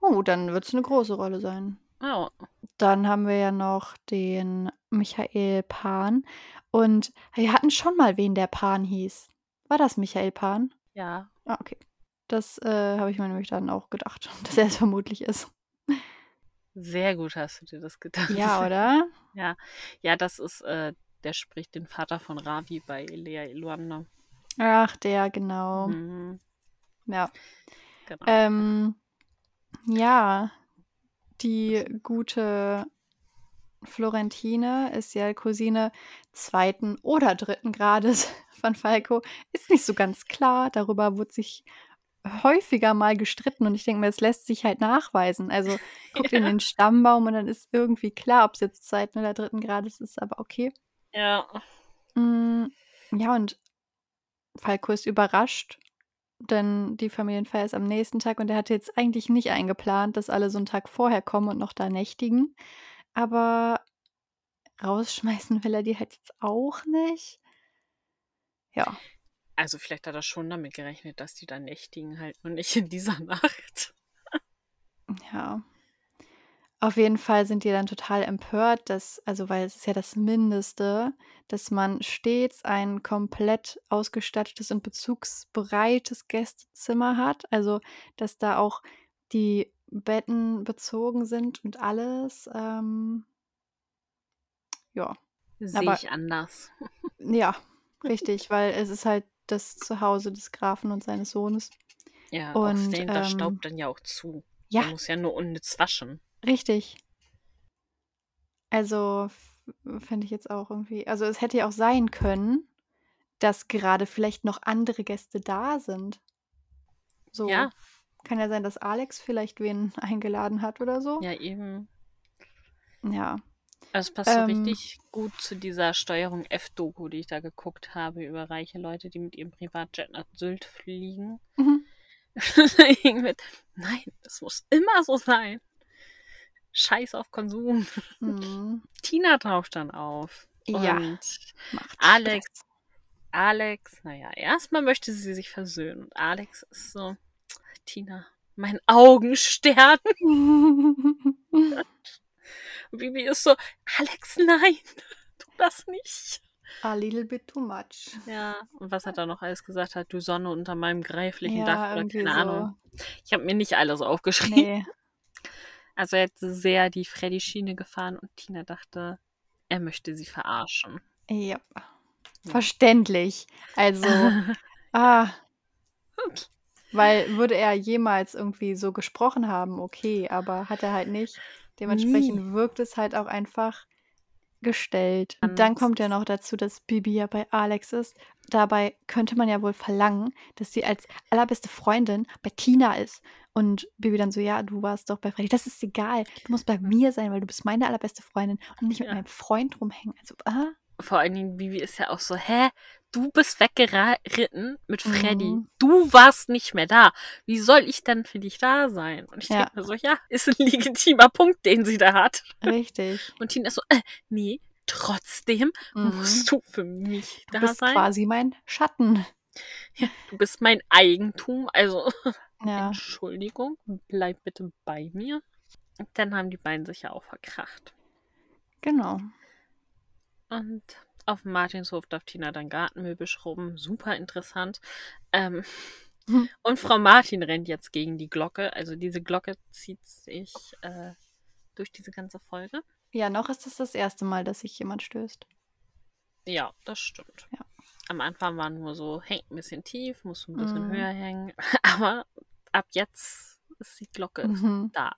Speaker 1: Oh, dann wird es eine große Rolle sein.
Speaker 2: Ja.
Speaker 1: Dann haben wir ja noch den Michael Pan. Und wir hatten schon mal wen, der Pan hieß. War das Michael Pan?
Speaker 2: Ja.
Speaker 1: Ah, okay. Das äh, habe ich mir nämlich dann auch gedacht, dass er es vermutlich ist.
Speaker 2: Sehr gut hast du dir das gedacht.
Speaker 1: Ja, oder?
Speaker 2: Ja, ja, das ist, äh, der spricht den Vater von Ravi bei Lea Luanda.
Speaker 1: Ach, der, genau.
Speaker 2: Mhm,
Speaker 1: Ja.
Speaker 2: genau.
Speaker 1: Ähm, ja, die gute Florentine ist ja Cousine zweiten oder dritten Grades von Falco. Ist nicht so ganz klar. Darüber wurde sich häufiger mal gestritten und ich denke mir, es lässt sich halt nachweisen. Also guckt in
Speaker 2: Ja.
Speaker 1: den Stammbaum und dann ist irgendwie klar, ob es jetzt zweiten oder dritten Grades ist, aber okay.
Speaker 2: Ja.
Speaker 1: Hm, ja, und Falco ist überrascht, denn die Familienfeier ist am nächsten Tag und er hatte jetzt eigentlich nicht eingeplant, dass alle so 'n Tag vorher kommen und noch da nächtigen. Aber rausschmeißen will er die halt jetzt auch nicht. Ja.
Speaker 2: Also, vielleicht hat er schon damit gerechnet, dass die da nächtigen halt nur nicht in dieser Nacht.
Speaker 1: Ja. Auf jeden Fall sind die dann total empört, dass also, weil es ist ja das Mindeste, dass man stets ein komplett ausgestattetes und bezugsbereites Gästezimmer hat. Also, dass da auch die Betten bezogen sind und alles, ähm ja.
Speaker 2: Sehe ich anders.
Speaker 1: ja, richtig, weil es ist halt das Zuhause des Grafen und seines Sohnes.
Speaker 2: Ja,
Speaker 1: Und,
Speaker 2: außerdem, da
Speaker 1: ähm
Speaker 2: staubt dann ja auch zu.
Speaker 1: Ja.
Speaker 2: Der muss ja nur unnütz waschen.
Speaker 1: Richtig. Also, finde ich jetzt auch irgendwie also, es hätte ja auch sein können, dass gerade vielleicht noch andere Gäste da sind. So.
Speaker 2: Ja.
Speaker 1: Kann ja sein, dass Alex vielleicht wen eingeladen hat oder so.
Speaker 2: Ja, eben.
Speaker 1: Ja.
Speaker 2: Also, es passt so
Speaker 1: Ähm
Speaker 2: richtig gut zu dieser Steuerung F-Doku, die ich da geguckt habe über reiche Leute, die mit ihrem Privatjet nach Sylt fliegen.
Speaker 1: Mhm.
Speaker 2: mit: „Nein, das muss immer so sein. Scheiß auf Konsum.“
Speaker 1: Mhm.
Speaker 2: Tina taucht dann auf
Speaker 1: Ja.
Speaker 2: und Alex
Speaker 1: Stress.
Speaker 2: Alex, na ja, erst mal möchte sie sich versöhnen und Alex ist so: „Tina, mein Augenstern.“ Und Bibi ist so: „Alex, nein, tu das nicht.“
Speaker 1: A little bit too much.
Speaker 2: Ja, und was er da noch alles gesagt hat: „Du Sonne unter meinem gräflichen
Speaker 1: Ja,
Speaker 2: Dach“ oder keine Ahnung. Ich habe mir nicht alles aufgeschrieben.
Speaker 1: Ne.
Speaker 2: Also, er hat sehr die Freddy-Schiene gefahren und Tina dachte, er möchte sie verarschen.
Speaker 1: Ja.
Speaker 2: Ja.
Speaker 1: Verständlich. Also, ah. Weil würde er jemals irgendwie so gesprochen haben, okay, aber hat er halt nicht. Dementsprechend
Speaker 2: Nie.
Speaker 1: wirkt es halt auch einfach gestellt. Und dann kommt ja noch dazu, dass Bibi ja bei Alex ist. Dabei könnte man ja wohl verlangen, dass sie als allerbeste Freundin bei Tina ist. Und Bibi dann so: „Ja, du warst doch bei Freddy.“ „Das ist egal. Du musst bei mir sein, weil du bist meine allerbeste Freundin und nicht mit
Speaker 2: Ja.
Speaker 1: meinem Freund rumhängen.“ Also, ah.
Speaker 2: Vor allen Dingen, Bibi ist ja auch so: „Hä? Du bist weggera ritten mit Freddy.
Speaker 1: Mhm.
Speaker 2: Du warst nicht mehr da. Wie soll ich denn für dich da sein?“ Und ich
Speaker 1: Ja.
Speaker 2: denke mir so: „Ja, ist 'n legitimer Punkt, den sie da hat.“
Speaker 1: Richtig.
Speaker 2: Und Tina ist so: „Äh, ne, trotzdem
Speaker 1: Mhm.
Speaker 2: musst du für mich
Speaker 1: Du
Speaker 2: da
Speaker 1: bist
Speaker 2: sein.
Speaker 1: quasi mein Schatten.
Speaker 2: Ja, du bist mein Eigentum, also
Speaker 1: Ja.
Speaker 2: Entschuldigung, bleib bitte bei mir.“ Und dann haben die beiden sich ja auch verkracht.
Speaker 1: Genau.
Speaker 2: Und auf dem Martinshof darf Tina dann Gartenmöbel schrubben. Super interessant. Ähm,
Speaker 1: Mhm.
Speaker 2: und Frau Martin rennt jetzt gegen die Glocke. Also diese Glocke zieht sich äh, durch diese ganze Folge.
Speaker 1: Ja, noch ist es das erste Mal, dass sich jemand stößt.
Speaker 2: Ja, das stimmt.
Speaker 1: Ja.
Speaker 2: Am Anfang war nur so, hängt ein bisschen tief, muss ein bisschen
Speaker 1: Mhm.
Speaker 2: höher hängen. Aber ab jetzt ist die Glocke
Speaker 1: Mhm.
Speaker 2: da.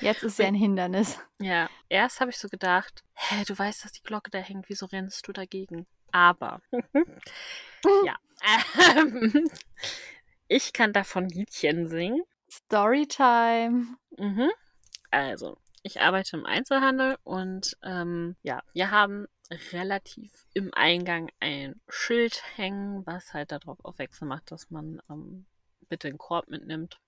Speaker 1: Jetzt ist sie ein Hindernis.
Speaker 2: Ja, erst habe ich so gedacht, hä, du weißt, dass die Glocke da hängt, wieso rennst du dagegen? Aber, ja, ähm, ich kann davon Liedchen singen.
Speaker 1: Storytime.
Speaker 2: Mhm. Also, ich arbeite im Einzelhandel und ähm, ja, wir haben relativ im Eingang ein Schild hängen, was halt darauf aufmerksam macht, dass man ähm, bitte einen Korb mitnimmt.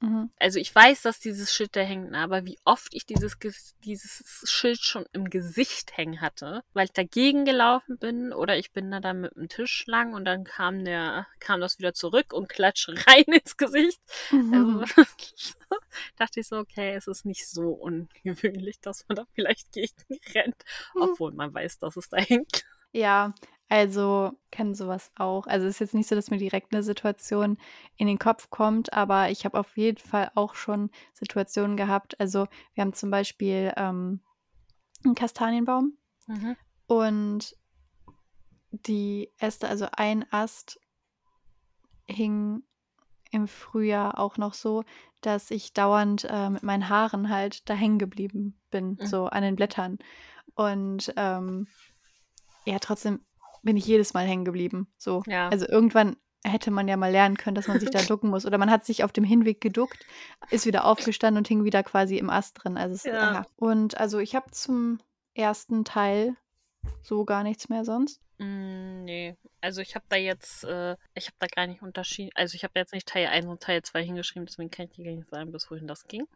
Speaker 1: Mhm.
Speaker 2: Also ich weiß, dass dieses Schild da hängt, aber wie oft ich dieses, dieses Schild schon im Gesicht hängen hatte, weil ich dagegen gelaufen bin oder ich bin da dann mit dem Tisch lang und dann kam der, kam das wieder zurück und klatscht rein ins Gesicht. Also dachte ich so, okay, es ist nicht so ungewöhnlich, dass man da vielleicht gegen rennt,
Speaker 1: Mhm.
Speaker 2: obwohl man weiß, dass es da hängt.
Speaker 1: Ja, also kenne sowas auch. Also ist jetzt nicht so, dass mir direkt eine Situation in den Kopf kommt, aber ich habe auf jeden Fall auch schon Situationen gehabt. Also wir haben zum Beispiel ähm, 'n Kastanienbaum
Speaker 2: Mhm.
Speaker 1: und die Äste, also ein Ast hing im Frühjahr auch noch so, dass ich dauernd äh, mit meinen Haaren halt da hängen geblieben bin,
Speaker 2: Mhm.
Speaker 1: so an den Blättern. Und ähm, ja, trotzdem bin ich jedes Mal hängen geblieben. So.
Speaker 2: Ja.
Speaker 1: Also irgendwann hätte man ja mal lernen können, dass man sich da ducken muss. Oder man hat sich auf dem Hinweg geduckt, ist wieder aufgestanden und hing wieder quasi im Ast drin. Also es,
Speaker 2: Ja.
Speaker 1: ja. Und also ich habe zum ersten Teil so gar nichts mehr sonst?
Speaker 2: Mm, nee, also ich habe da jetzt, äh, ich habe da gar nicht unterschieden. Also ich habe jetzt nicht Teil 1 und Teil 2 hingeschrieben, deswegen kann ich dir gar nicht sagen, bis wohin das ging.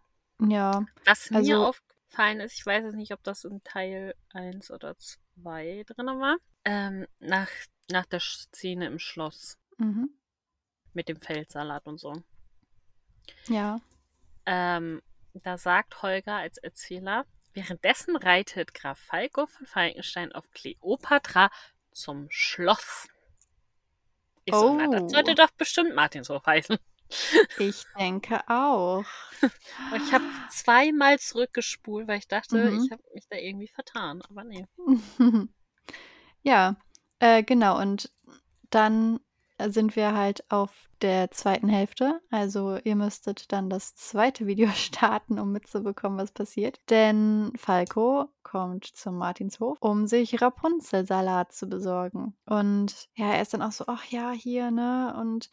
Speaker 1: Ja,
Speaker 2: Was mir
Speaker 1: also
Speaker 2: aufgefallen ist, ich weiß jetzt nicht, ob das in Teil 1 oder 2 drin war, ähm, nach, nach der Szene im Schloss
Speaker 1: mhm.
Speaker 2: mit dem Feldsalat und so.
Speaker 1: ja.
Speaker 2: Ähm, da sagt Holger als Erzähler, währenddessen reitet Graf Falco von Falkenstein auf Kleopatra zum Schloss. Ich so, na, das
Speaker 1: Oh.
Speaker 2: sollte doch bestimmt Martinshof heißen.
Speaker 1: Ich denke auch.
Speaker 2: Und ich habe zweimal zurückgespult, weil ich dachte,
Speaker 1: Mhm.
Speaker 2: ich habe mich da irgendwie vertan. Aber nee.
Speaker 1: Ja, äh, genau. Und dann sind wir halt auf der zweiten Hälfte. Also ihr müsstet dann das zweite Video starten, um mitzubekommen, was passiert. Denn Falco kommt zum Martinshof, um sich Rapunzelsalat zu besorgen. Und ja, er ist dann auch so, ach ja, hier, ne? Und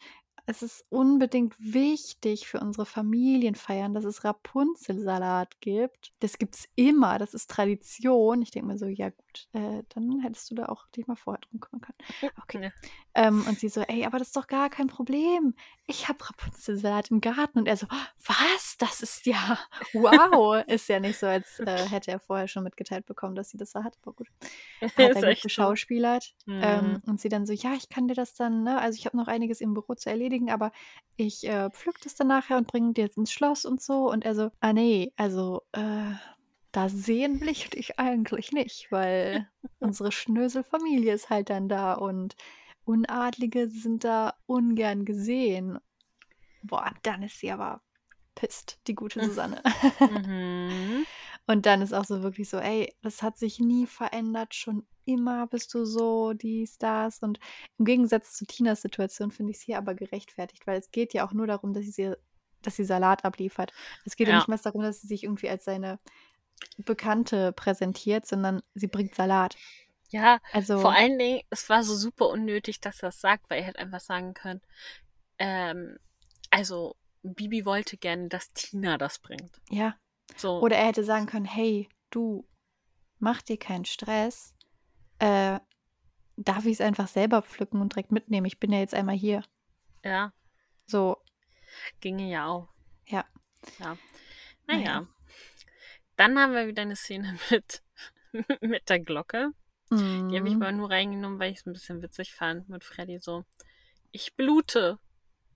Speaker 1: es ist unbedingt wichtig für unsere Familienfeiern, dass es Rapunzelsalat gibt. Das gibt's immer, das ist Tradition. Ich denke mir so, ja gut, äh, dann hättest du da auch dich mal vorher drum kümmern können. Okay.
Speaker 2: Ja.
Speaker 1: Ähm, und sie so, ey, aber das ist doch gar kein Problem. Ich habe Rapunzelsalat im Garten. Und er so, was? Das ist ja, wow. ist ja nicht so, als äh, hätte er vorher schon mitgeteilt bekommen, dass sie das da hat. Aber gut. Hat er
Speaker 2: Ist
Speaker 1: gut
Speaker 2: echt so.
Speaker 1: geschauspielert. Ähm,
Speaker 2: Mhm.
Speaker 1: und sie dann so, ja, ich kann dir das dann, ne? Also ich habe noch einiges im Büro zu erledigen, aber ich äh, pflück das dann nachher und bringe dir jetzt ins Schloss und so. Und er so, ah nee, also äh, da sehen will ich dich eigentlich nicht, weil unsere Schnöselfamilie ist halt dann da und Unadlige sind da ungern gesehen. Boah, dann ist sie aber pisst, die gute Susanne.
Speaker 2: Mhm.
Speaker 1: Und dann ist auch so wirklich so, ey, das hat sich nie verändert, schon immer bist du so, dies, das. Und im Gegensatz zu Tinas Situation finde ich es hier aber gerechtfertigt, weil es geht ja auch nur darum, dass sie, dass sie Salat abliefert. Es geht ja,
Speaker 2: Ja.
Speaker 1: nicht mehr darum, dass sie sich irgendwie als seine Bekannte präsentiert, sondern sie bringt Salat.
Speaker 2: Ja,
Speaker 1: Also,
Speaker 2: vor allen Dingen, es war so super unnötig, dass er das sagt, weil er hätte einfach sagen können, ähm, also Bibi wollte gerne, dass Tina das bringt.
Speaker 1: ja.
Speaker 2: So,
Speaker 1: Oder er hätte sagen können, hey, du, mach dir keinen Stress. Äh, darf ich es einfach selber pflücken und direkt mitnehmen? Ich bin ja jetzt einmal hier.
Speaker 2: ja,
Speaker 1: So,
Speaker 2: ginge ja auch.
Speaker 1: Ja.
Speaker 2: Ja.
Speaker 1: Naja.
Speaker 2: Naja. Dann haben wir wieder eine Szene mit, mit der Glocke. Die habe ich
Speaker 1: mm,
Speaker 2: mal nur reingenommen, weil ich es ein bisschen witzig fand mit Freddy so. Ich blute.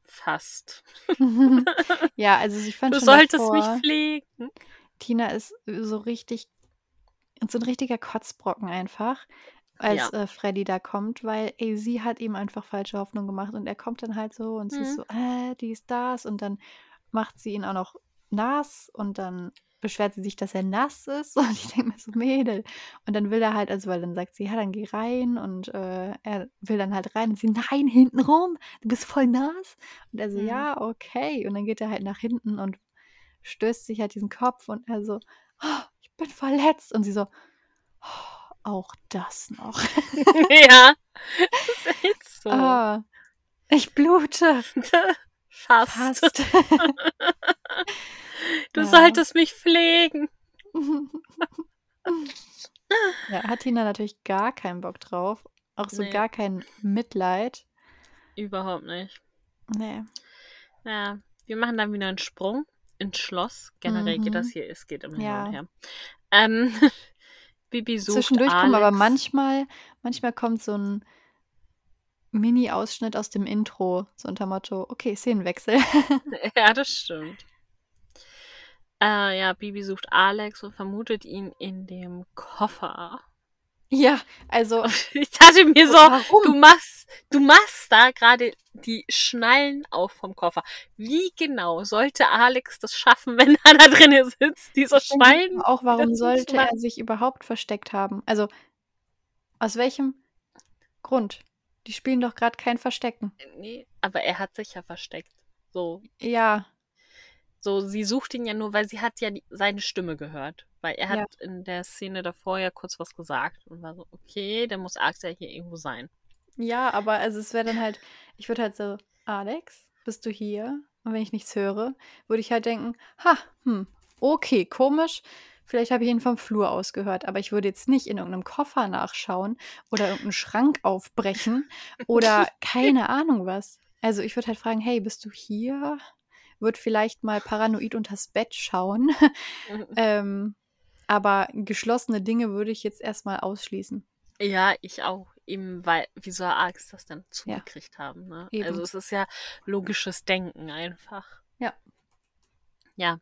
Speaker 2: Fast.
Speaker 1: ja, also ich fand
Speaker 2: Du
Speaker 1: schon
Speaker 2: solltest
Speaker 1: davor,
Speaker 2: mich pflegen.
Speaker 1: Tina ist so richtig, so ein richtiger Kotzbrocken einfach, als
Speaker 2: Ja.
Speaker 1: äh, Freddy da kommt, weil ey, sie hat ihm einfach falsche Hoffnung gemacht und er kommt dann halt so und sie ist
Speaker 2: Mhm.
Speaker 1: so, äh, dies, das und dann macht sie ihn auch noch nass und dann beschwert sie sich, dass er nass ist und ich denke mir so, Mädel. Und dann will er halt, also weil dann sagt sie, ja, dann geh rein und äh, er will dann halt rein und sie, nein, hinten rum, du bist voll nass. Und er so,
Speaker 2: Mhm.
Speaker 1: ja, okay. Und dann geht er halt nach hinten und stößt sich halt diesen Kopf und er so, oh, ich bin verletzt. Und sie so, oh, auch das noch.
Speaker 2: ja. Das ist echt so.
Speaker 1: Ah, ich blute.
Speaker 2: Fast.
Speaker 1: Fast.
Speaker 2: Du
Speaker 1: Ja.
Speaker 2: solltest mich pflegen.
Speaker 1: ja, hat Tina natürlich gar keinen Bock drauf. Auch so
Speaker 2: Nee.
Speaker 1: gar kein Mitleid.
Speaker 2: Überhaupt nicht.
Speaker 1: Nee.
Speaker 2: Ja, wir machen dann wieder einen Sprung ins Schloss. Generell geht das
Speaker 1: Mhm.
Speaker 2: hier, es geht immer
Speaker 1: Ja.
Speaker 2: hin und her. Ähm, Bibi sucht
Speaker 1: Zwischendurch kommen aber manchmal, manchmal kommt so ein Mini-Ausschnitt aus dem Intro, so unter Motto, okay, Szenenwechsel.
Speaker 2: Ja, das stimmt. Äh, ja, Bibi sucht Alex und vermutet ihn in dem Koffer.
Speaker 1: ja, also,
Speaker 2: Ich dachte mir so,
Speaker 1: warum?
Speaker 2: du machst, du machst da gerade die Schnallen auf vom Koffer. Wie genau sollte Alex das schaffen, wenn er da drinnen sitzt, diese
Speaker 1: Ich
Speaker 2: Schnallen?
Speaker 1: auch, warum sollte er sich überhaupt versteckt haben? Also, aus welchem Grund? Die spielen doch gerade kein Verstecken.
Speaker 2: Nee, aber er hat sich ja versteckt. So,
Speaker 1: Ja,
Speaker 2: so, sie sucht ihn ja nur, weil sie hat ja die, seine Stimme gehört. Weil er hat
Speaker 1: Ja.
Speaker 2: in der Szene davor ja kurz was gesagt und war so, okay, dann muss Alex ja hier irgendwo sein.
Speaker 1: ja, aber also es wäre dann halt, ich würde halt so, Alex, bist du hier? Und wenn ich nichts höre, würde ich halt denken, ha, hm, okay, komisch. Vielleicht habe ich ihn vom Flur aus gehört, aber ich würde jetzt nicht in irgendeinem Koffer nachschauen oder irgendeinen Schrank aufbrechen oder keine Ahnung was. Also ich würde halt fragen, hey, bist du hier? Würde vielleicht mal paranoid unters Bett schauen. ähm, aber geschlossene Dinge würde ich jetzt erstmal ausschließen.
Speaker 2: Ja, ich auch. Eben weil, wie soll Arx das dann
Speaker 1: Ja.
Speaker 2: zugekriegt haben, ne?
Speaker 1: Eben.
Speaker 2: Also es ist ja logisches Denken einfach.
Speaker 1: Ja.
Speaker 2: Ja.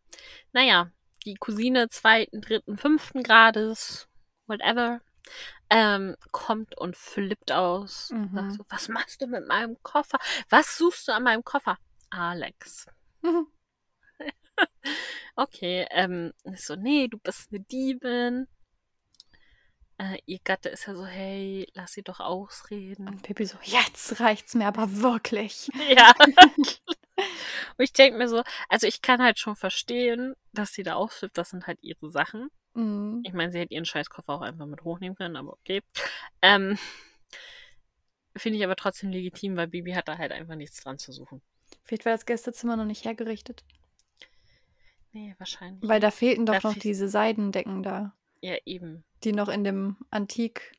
Speaker 2: Naja, die Cousine zweiten, dritten, fünften Grades, whatever, ähm, kommt und flippt aus.
Speaker 1: Mhm.
Speaker 2: Sagt so, was machst du mit meinem Koffer? Was suchst du an meinem Koffer? Alex. Okay, ähm, so, nee, du bist eine Diebin. Äh, ihr Gatte ist ja so, hey, lass sie doch ausreden.
Speaker 1: Und Pippi so, jetzt reicht's mir aber wirklich.
Speaker 2: Ja. Und ich denke mir so, also ich kann halt schon verstehen, dass sie da ausflippt, das sind halt ihre Sachen.
Speaker 1: Mhm.
Speaker 2: Ich meine, sie hätte ihren Scheißkoffer auch einfach mit hochnehmen können, aber okay. Ähm, Finde ich aber trotzdem legitim, weil Bibi hat da halt einfach nichts dran zu suchen.
Speaker 1: Vielleicht war das Gästezimmer noch nicht hergerichtet.
Speaker 2: Nee, wahrscheinlich.
Speaker 1: Weil da fehlten doch
Speaker 2: Da
Speaker 1: noch diese Seidendecken da,
Speaker 2: ja, eben.
Speaker 1: die noch in dem Antik.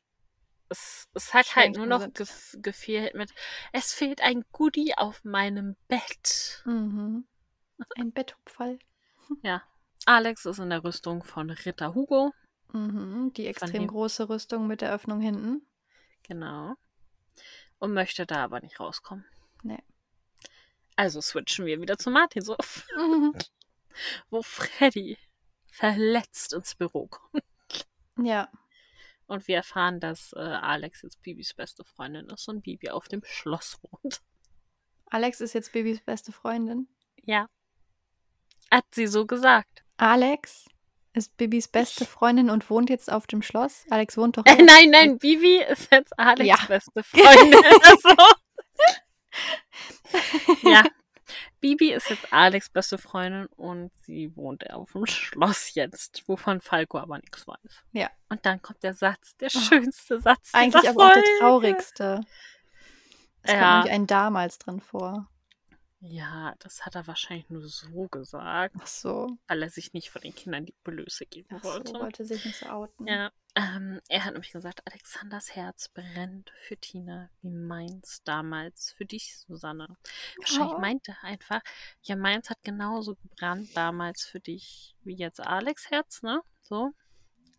Speaker 2: Es, es hat halt nur noch gef gefehlt mit, es fehlt ein Goodie auf meinem Bett.
Speaker 1: Mhm. Ein Betthupferl.
Speaker 2: Ja. Alex ist in der Rüstung von Ritter Hugo.
Speaker 1: Mhm. Die extrem große Rüstung mit der Öffnung hinten.
Speaker 2: Genau. Und möchte da aber nicht rauskommen.
Speaker 1: Nee.
Speaker 2: Also switchen wir wieder zu Martinshof,
Speaker 1: Mhm.
Speaker 2: wo Freddy verletzt ins Büro kommt.
Speaker 1: Ja.
Speaker 2: Und wir erfahren, dass äh, Alex jetzt Bibis beste Freundin ist und Bibi auf dem Schloss wohnt.
Speaker 1: Alex ist jetzt Babys beste Freundin.
Speaker 2: Ja. Hat sie so gesagt.
Speaker 1: Alex ist Bibis beste Freundin und wohnt jetzt auf dem Schloss. Alex wohnt doch.
Speaker 2: Äh, nein, nein, Bibi ist jetzt Alex
Speaker 1: Ja.
Speaker 2: beste Freundin. also. ja. Bibi ist jetzt Alex beste Freundin und sie wohnt auf dem Schloss jetzt, wovon Falco aber nichts weiß.
Speaker 1: Ja.
Speaker 2: Und dann kommt der Satz, der
Speaker 1: Oh.
Speaker 2: schönste Satz
Speaker 1: Eigentlich aber auch der
Speaker 2: Folge.
Speaker 1: traurigste. Es kommt
Speaker 2: Ja.
Speaker 1: nämlich ein damals drin vor.
Speaker 2: Ja, das hat er wahrscheinlich nur so gesagt,
Speaker 1: Ach so.
Speaker 2: weil er sich nicht von den Kindern die Blöße geben
Speaker 1: Ach so,
Speaker 2: wollte.
Speaker 1: wollte sich nicht so outen.
Speaker 2: Ja, ähm, er hat nämlich gesagt, Alexanders Herz brennt für Tina, wie meins damals für dich, Susanne. Wahrscheinlich
Speaker 1: Oh.
Speaker 2: meinte er einfach, ja, meins hat genauso gebrannt damals für dich wie jetzt Alex Herz, ne? So.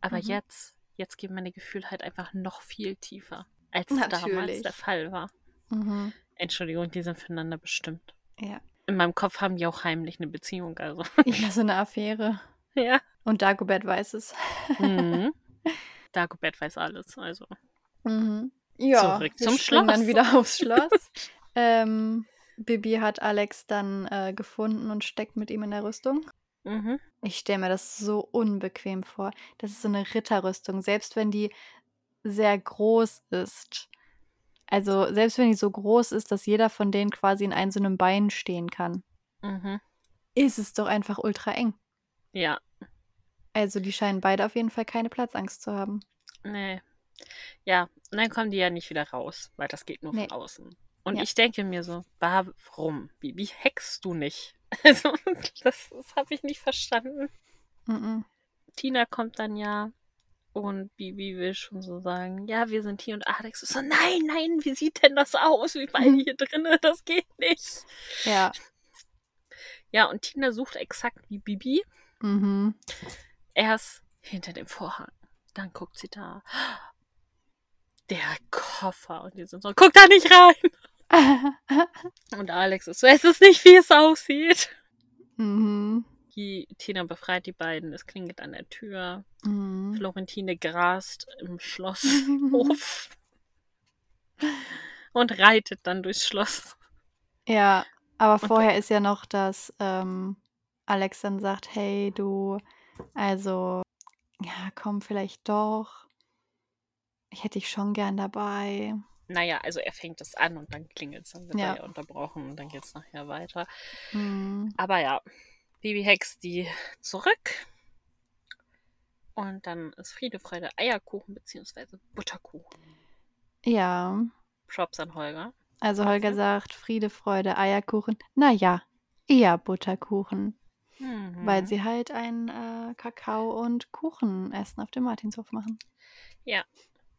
Speaker 2: Aber
Speaker 1: Mhm.
Speaker 2: jetzt, jetzt gehen meine Gefühle halt einfach noch viel tiefer, als es damals
Speaker 1: Natürlich.
Speaker 2: der Fall war.
Speaker 1: Mhm.
Speaker 2: Entschuldigung, die sind füreinander bestimmt.
Speaker 1: Ja.
Speaker 2: In meinem Kopf haben die auch heimlich eine Beziehung, also.
Speaker 1: Ja, so eine Affäre.
Speaker 2: ja.
Speaker 1: Und Dagobert weiß es.
Speaker 2: Mhm. Dagobert weiß alles, also.
Speaker 1: Mhm. Ja,
Speaker 2: Zurück zum
Speaker 1: springen dann
Speaker 2: Schloss.
Speaker 1: wieder aufs Schloss. ähm, Bibi hat Alex dann äh, gefunden und steckt mit ihm in der Rüstung.
Speaker 2: Mhm.
Speaker 1: Ich stelle mir das so unbequem vor. Das ist so eine Ritterrüstung, selbst wenn die sehr groß ist. Also selbst wenn die so groß ist, dass jeder von denen quasi in einem so einem Bein stehen kann,
Speaker 2: Mhm.
Speaker 1: ist es doch einfach ultra eng.
Speaker 2: Ja,
Speaker 1: Also die scheinen beide auf jeden Fall keine Platzangst zu haben.
Speaker 2: Nee. Ja, und dann kommen die ja nicht wieder raus, weil das geht nur
Speaker 1: Nee.
Speaker 2: von außen. Und
Speaker 1: Ja.
Speaker 2: ich denke mir so, warum? Wie, wie hackst du nicht? Also, das, das habe ich nicht verstanden.
Speaker 1: Mhm.
Speaker 2: Tina kommt dann ja und Bibi will schon so sagen, ja, wir sind hier und Alex ist so, nein, nein, wie sieht denn das aus? Wir beide hier drinnen, das geht nicht.
Speaker 1: Ja.
Speaker 2: Ja, und Tina sucht exakt wie Bibi.
Speaker 1: Mhm.
Speaker 2: Erst hinter dem Vorhang. Dann guckt sie da. Der Koffer. Und die sind so, guck da nicht rein. Und Alex ist so, es ist nicht, wie es aussieht.
Speaker 1: mhm.
Speaker 2: Die Tina befreit die beiden. Es klingelt an der Tür.
Speaker 1: Mhm.
Speaker 2: Florentine grast im Schlosshof. und reitet dann durchs Schloss.
Speaker 1: Ja, aber
Speaker 2: Und-
Speaker 1: vorher ist ja noch, dass ähm, Alex dann sagt, hey du, also, ja, komm vielleicht doch. Ich hätte dich schon gern dabei.
Speaker 2: Naja, also er fängt es an und dann klingelt es. Dann wird
Speaker 1: Ja.
Speaker 2: er ja unterbrochen und dann geht es nachher weiter.
Speaker 1: Mhm.
Speaker 2: Aber ja, Bibi hext die zurück. Und dann ist Friede, Freude, Eierkuchen beziehungsweise Butterkuchen.
Speaker 1: Ja,
Speaker 2: Props an Holger.
Speaker 1: also? Holger sagt Friede, Freude, Eierkuchen. Naja, eher Butterkuchen.
Speaker 2: Hm.
Speaker 1: weil
Speaker 2: Mhm.
Speaker 1: sie halt ein äh, Kakao und Kuchenessen auf dem Martinshof machen.
Speaker 2: Ja.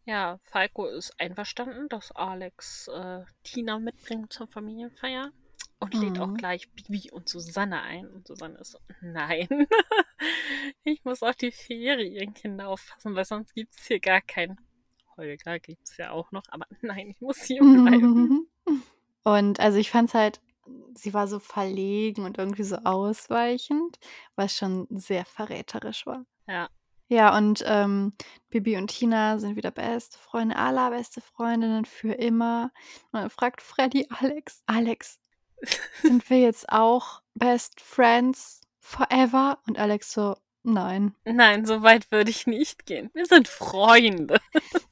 Speaker 2: Ja, Falco ist einverstanden, dass Alex äh, Tina mitbringt zur Familienfeier und lädt auch
Speaker 1: Mhm.
Speaker 2: gleich Bibi und Susanne ein. Und Susanne ist so, nein, ich muss auf die Ferienkinder aufpassen, weil sonst gibt es hier gar keinen. Holger gibt es ja auch noch, aber nein, ich muss hier bleiben.
Speaker 1: Und also ich fand es halt, sie war so verlegen und irgendwie so ausweichend, was schon sehr verräterisch war.
Speaker 2: Ja.
Speaker 1: Ja, und ähm, Bibi und Tina sind wieder beste Freunde, allerbeste Freundinnen für immer. Und dann fragt Freddy Alex, Alex, sind wir jetzt auch Best Friends forever? Und Alex so, nein.
Speaker 2: Nein, so weit würde ich nicht gehen. Wir sind Freunde.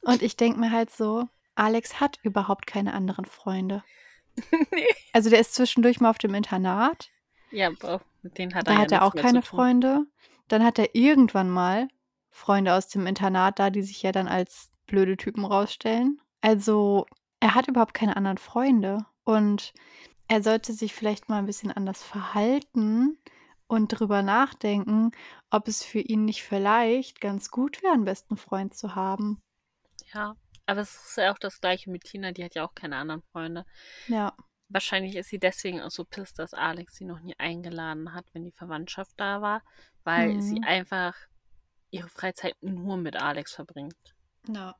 Speaker 1: Und ich denke mir halt so, Alex hat überhaupt keine anderen Freunde.
Speaker 2: nee.
Speaker 1: Also der ist zwischendurch mal auf dem Internat.
Speaker 2: Ja, aber mit denen hat
Speaker 1: Da
Speaker 2: er
Speaker 1: hat
Speaker 2: ja
Speaker 1: er auch keine. Freunde. Dann hat er irgendwann mal Freunde aus dem Internat da, die sich ja dann als blöde Typen rausstellen. Also er hat überhaupt keine anderen Freunde. Und er sollte sich vielleicht mal ein bisschen anders verhalten und drüber nachdenken, ob es für ihn nicht vielleicht ganz gut wäre, einen besten Freund zu haben.
Speaker 2: Ja, aber es ist ja auch das gleiche mit Tina, die hat ja auch keine anderen Freunde.
Speaker 1: Ja.
Speaker 2: Wahrscheinlich ist sie deswegen auch so pisst, dass Alex sie noch nie eingeladen hat, wenn die Verwandtschaft da war, weil
Speaker 1: Mhm.
Speaker 2: sie einfach ihre Freizeit nur mit Alex verbringt.
Speaker 1: Ja.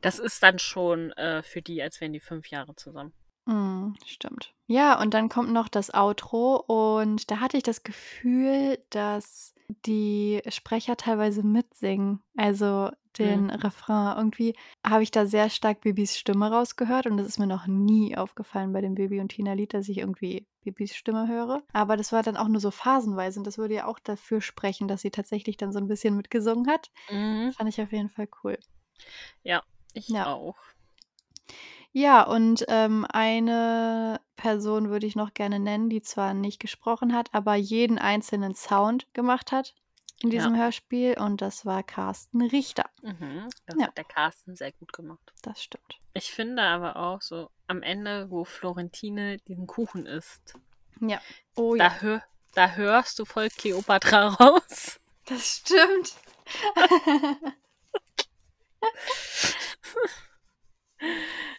Speaker 2: Das ist dann schon äh, für die, als wären die fünf Jahre zusammen.
Speaker 1: Mm, stimmt. Ja, und dann kommt noch das Outro und da hatte ich das Gefühl, dass die Sprecher teilweise mitsingen. Also den Refrain. Irgendwie habe ich da sehr stark Bibis Stimme rausgehört und das ist mir noch nie aufgefallen bei dem Baby und Tina-Lied, dass ich irgendwie Bibis Stimme höre. Aber das war dann auch nur so phasenweise und das würde ja auch dafür sprechen, dass sie tatsächlich dann so ein bisschen mitgesungen hat.
Speaker 2: Mhm.
Speaker 1: Fand ich auf jeden Fall cool.
Speaker 2: Ja, ich
Speaker 1: Ja.
Speaker 2: auch.
Speaker 1: Ja, und ähm, eine Person würde ich noch gerne nennen, die zwar nicht gesprochen hat, aber jeden einzelnen Sound gemacht hat in
Speaker 2: Ja.
Speaker 1: diesem Hörspiel und das war Carsten Richter.
Speaker 2: Mhm. Das
Speaker 1: Ja.
Speaker 2: hat der Carsten sehr gut gemacht.
Speaker 1: Das stimmt.
Speaker 2: Ich finde aber auch so am Ende, wo Florentine diesen Kuchen isst,
Speaker 1: Ja. Oh
Speaker 2: da, hör, da hörst du voll Kleopatra raus.
Speaker 1: Das stimmt.